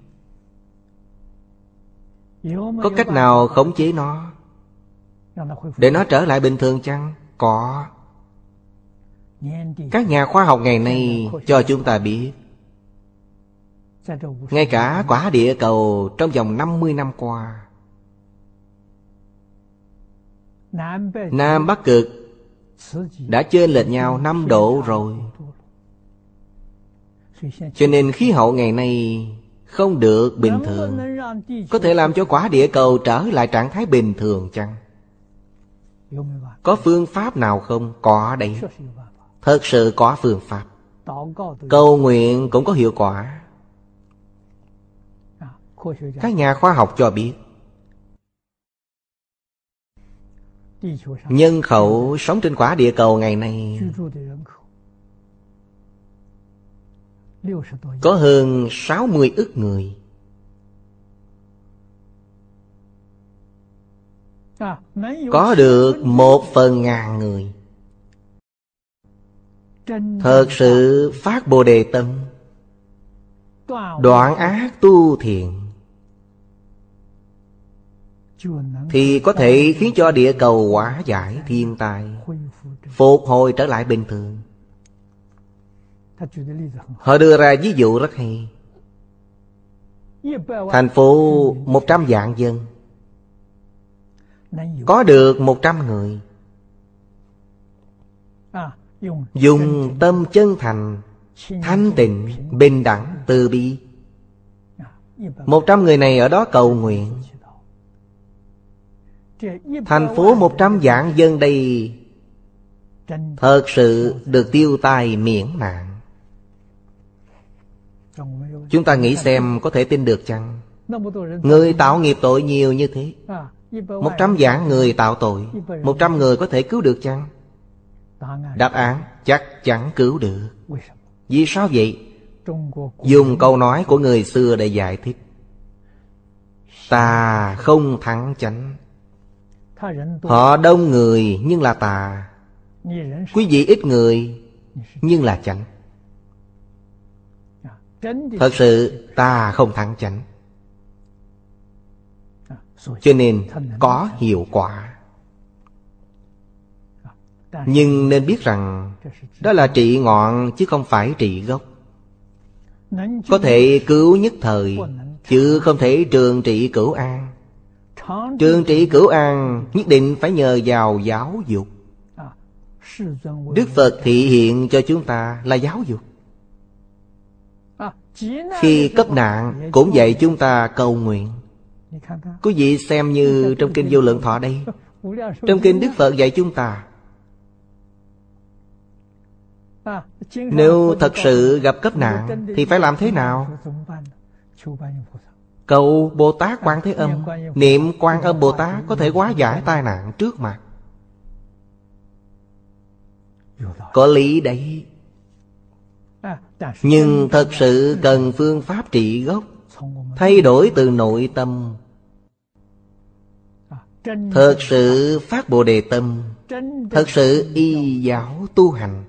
Có cách nào khống chế nó? Để nó trở lại bình thường chăng? Có. Các nhà khoa học ngày nay cho chúng ta biết, Ngay cả quả địa cầu trong vòng 50 năm qua, Nam Bắc Cực đã chênh lệch nhau 5 độ rồi. Cho nên khí hậu ngày nay không được bình thường. Có thể làm cho quả địa cầu trở lại trạng thái bình thường chăng? Có phương pháp nào không? Có đấy. Thật sự có phương pháp. Cầu nguyện cũng có hiệu quả. Các nhà khoa học cho biết. Nhân khẩu sống trên quả địa cầu ngày nay Có hơn 60 ức người. Có được một phần ngàn người. Thật sự phát Bồ Đề Tâm. Đoạn ác tu thiện. Thì có thể khiến cho địa cầu hóa giải thiên tai. Phục hồi trở lại bình thường Họ đưa ra ví dụ rất hay. Thành phố một trăm vạn dân. Có được một trăm người. Dùng tâm chân thành Thanh tịnh, bình đẳng, từ bi. Một trăm người này ở đó cầu nguyện. Thành phố một trăm vạn dân đây Thật sự được tiêu tai miễn nạn Chúng ta nghĩ xem có thể tin được chăng? Người tạo nghiệp tội nhiều như thế. Một trăm vạn người tạo tội. Một trăm người có thể cứu được chăng? Đáp án chắc chắn cứu được. Vì sao vậy? Dùng câu nói của người xưa để giải thích. Tà không thắng chánh. Họ đông người nhưng là tà. Quý vị ít người nhưng là chánh. Thật sự ta không thắng chánh. Cho nên có hiệu quả. Nhưng nên biết rằng Đó là trị ngọn chứ không phải trị gốc. Có thể cứu nhất thời Chứ không thể trường trị cửu an. Trường trị cửu an Nhất định phải nhờ vào giáo dục. Đức Phật thị hiện cho chúng ta là giáo dục khi cấp nạn, cũng dạy chúng ta cầu nguyện. Quý vị xem như trong Kinh Vô Lượng Thọ đây. Trong Kinh Đức Phật dạy chúng ta, Nếu thật sự gặp cấp nạn, Thì phải làm thế nào? Cầu Bồ Tát Quan Thế Âm. Niệm Quan Âm Bồ Tát Có thể hóa giải tai nạn trước mặt. Có lý đấy nhưng thật sự cần phương pháp trị gốc, thay đổi từ nội tâm. Thật sự phát bồ đề tâm, thật sự y giáo tu hành,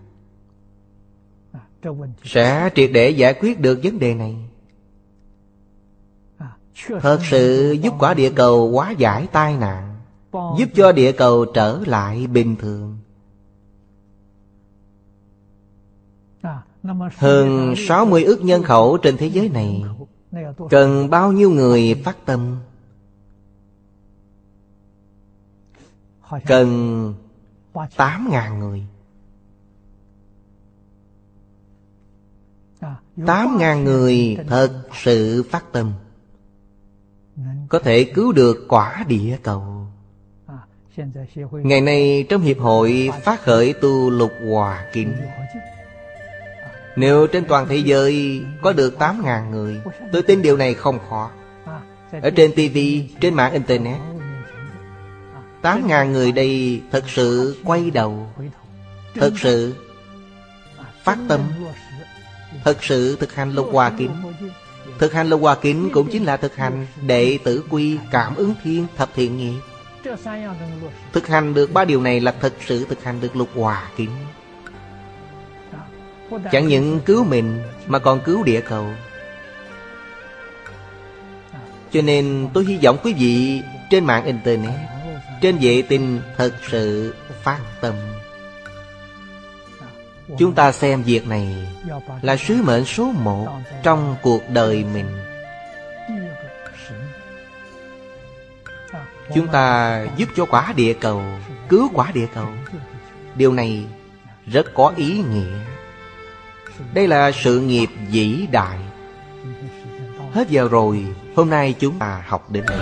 sẽ triệt để giải quyết được vấn đề này. Thật sự giúp quả địa cầu hóa giải tai nạn, giúp cho địa cầu trở lại bình thường. Hơn 60 ước nhân khẩu trên thế giới này, Cần bao nhiêu người phát tâm? Cần 8.000 người. 8.000 người thật sự phát tâm, Có thể cứu được quả địa cầu. Ngày nay trong hiệp hội phát khởi tu lục hòa kinh nếu trên toàn thế giới có được 8.000 người Tôi tin điều này không khó. Ở trên TV, trên mạng Internet 8.000 người đây thật sự quay đầu Thật sự phát tâm Thật sự thực hành lục hòa kính. Thực hành lục hòa kính cũng chính là thực hành Đệ tử quy cảm ứng thiên thập thiện nghiệp Thực hành được ba điều này là thật sự thực hành được lục hòa kính. Chẳng những cứu mình, Mà còn cứu địa cầu. Cho nên tôi hy vọng quý vị Trên mạng Internet, Trên vệ tinh thật sự phát tâm. Chúng ta xem việc này Là sứ mệnh số một Trong cuộc đời mình. Chúng ta giúp cho quả địa cầu, Cứu quả địa cầu. Điều này rất có ý nghĩa đây là sự nghiệp vĩ đại. Hết giờ rồi, Hôm nay chúng ta học đến đây.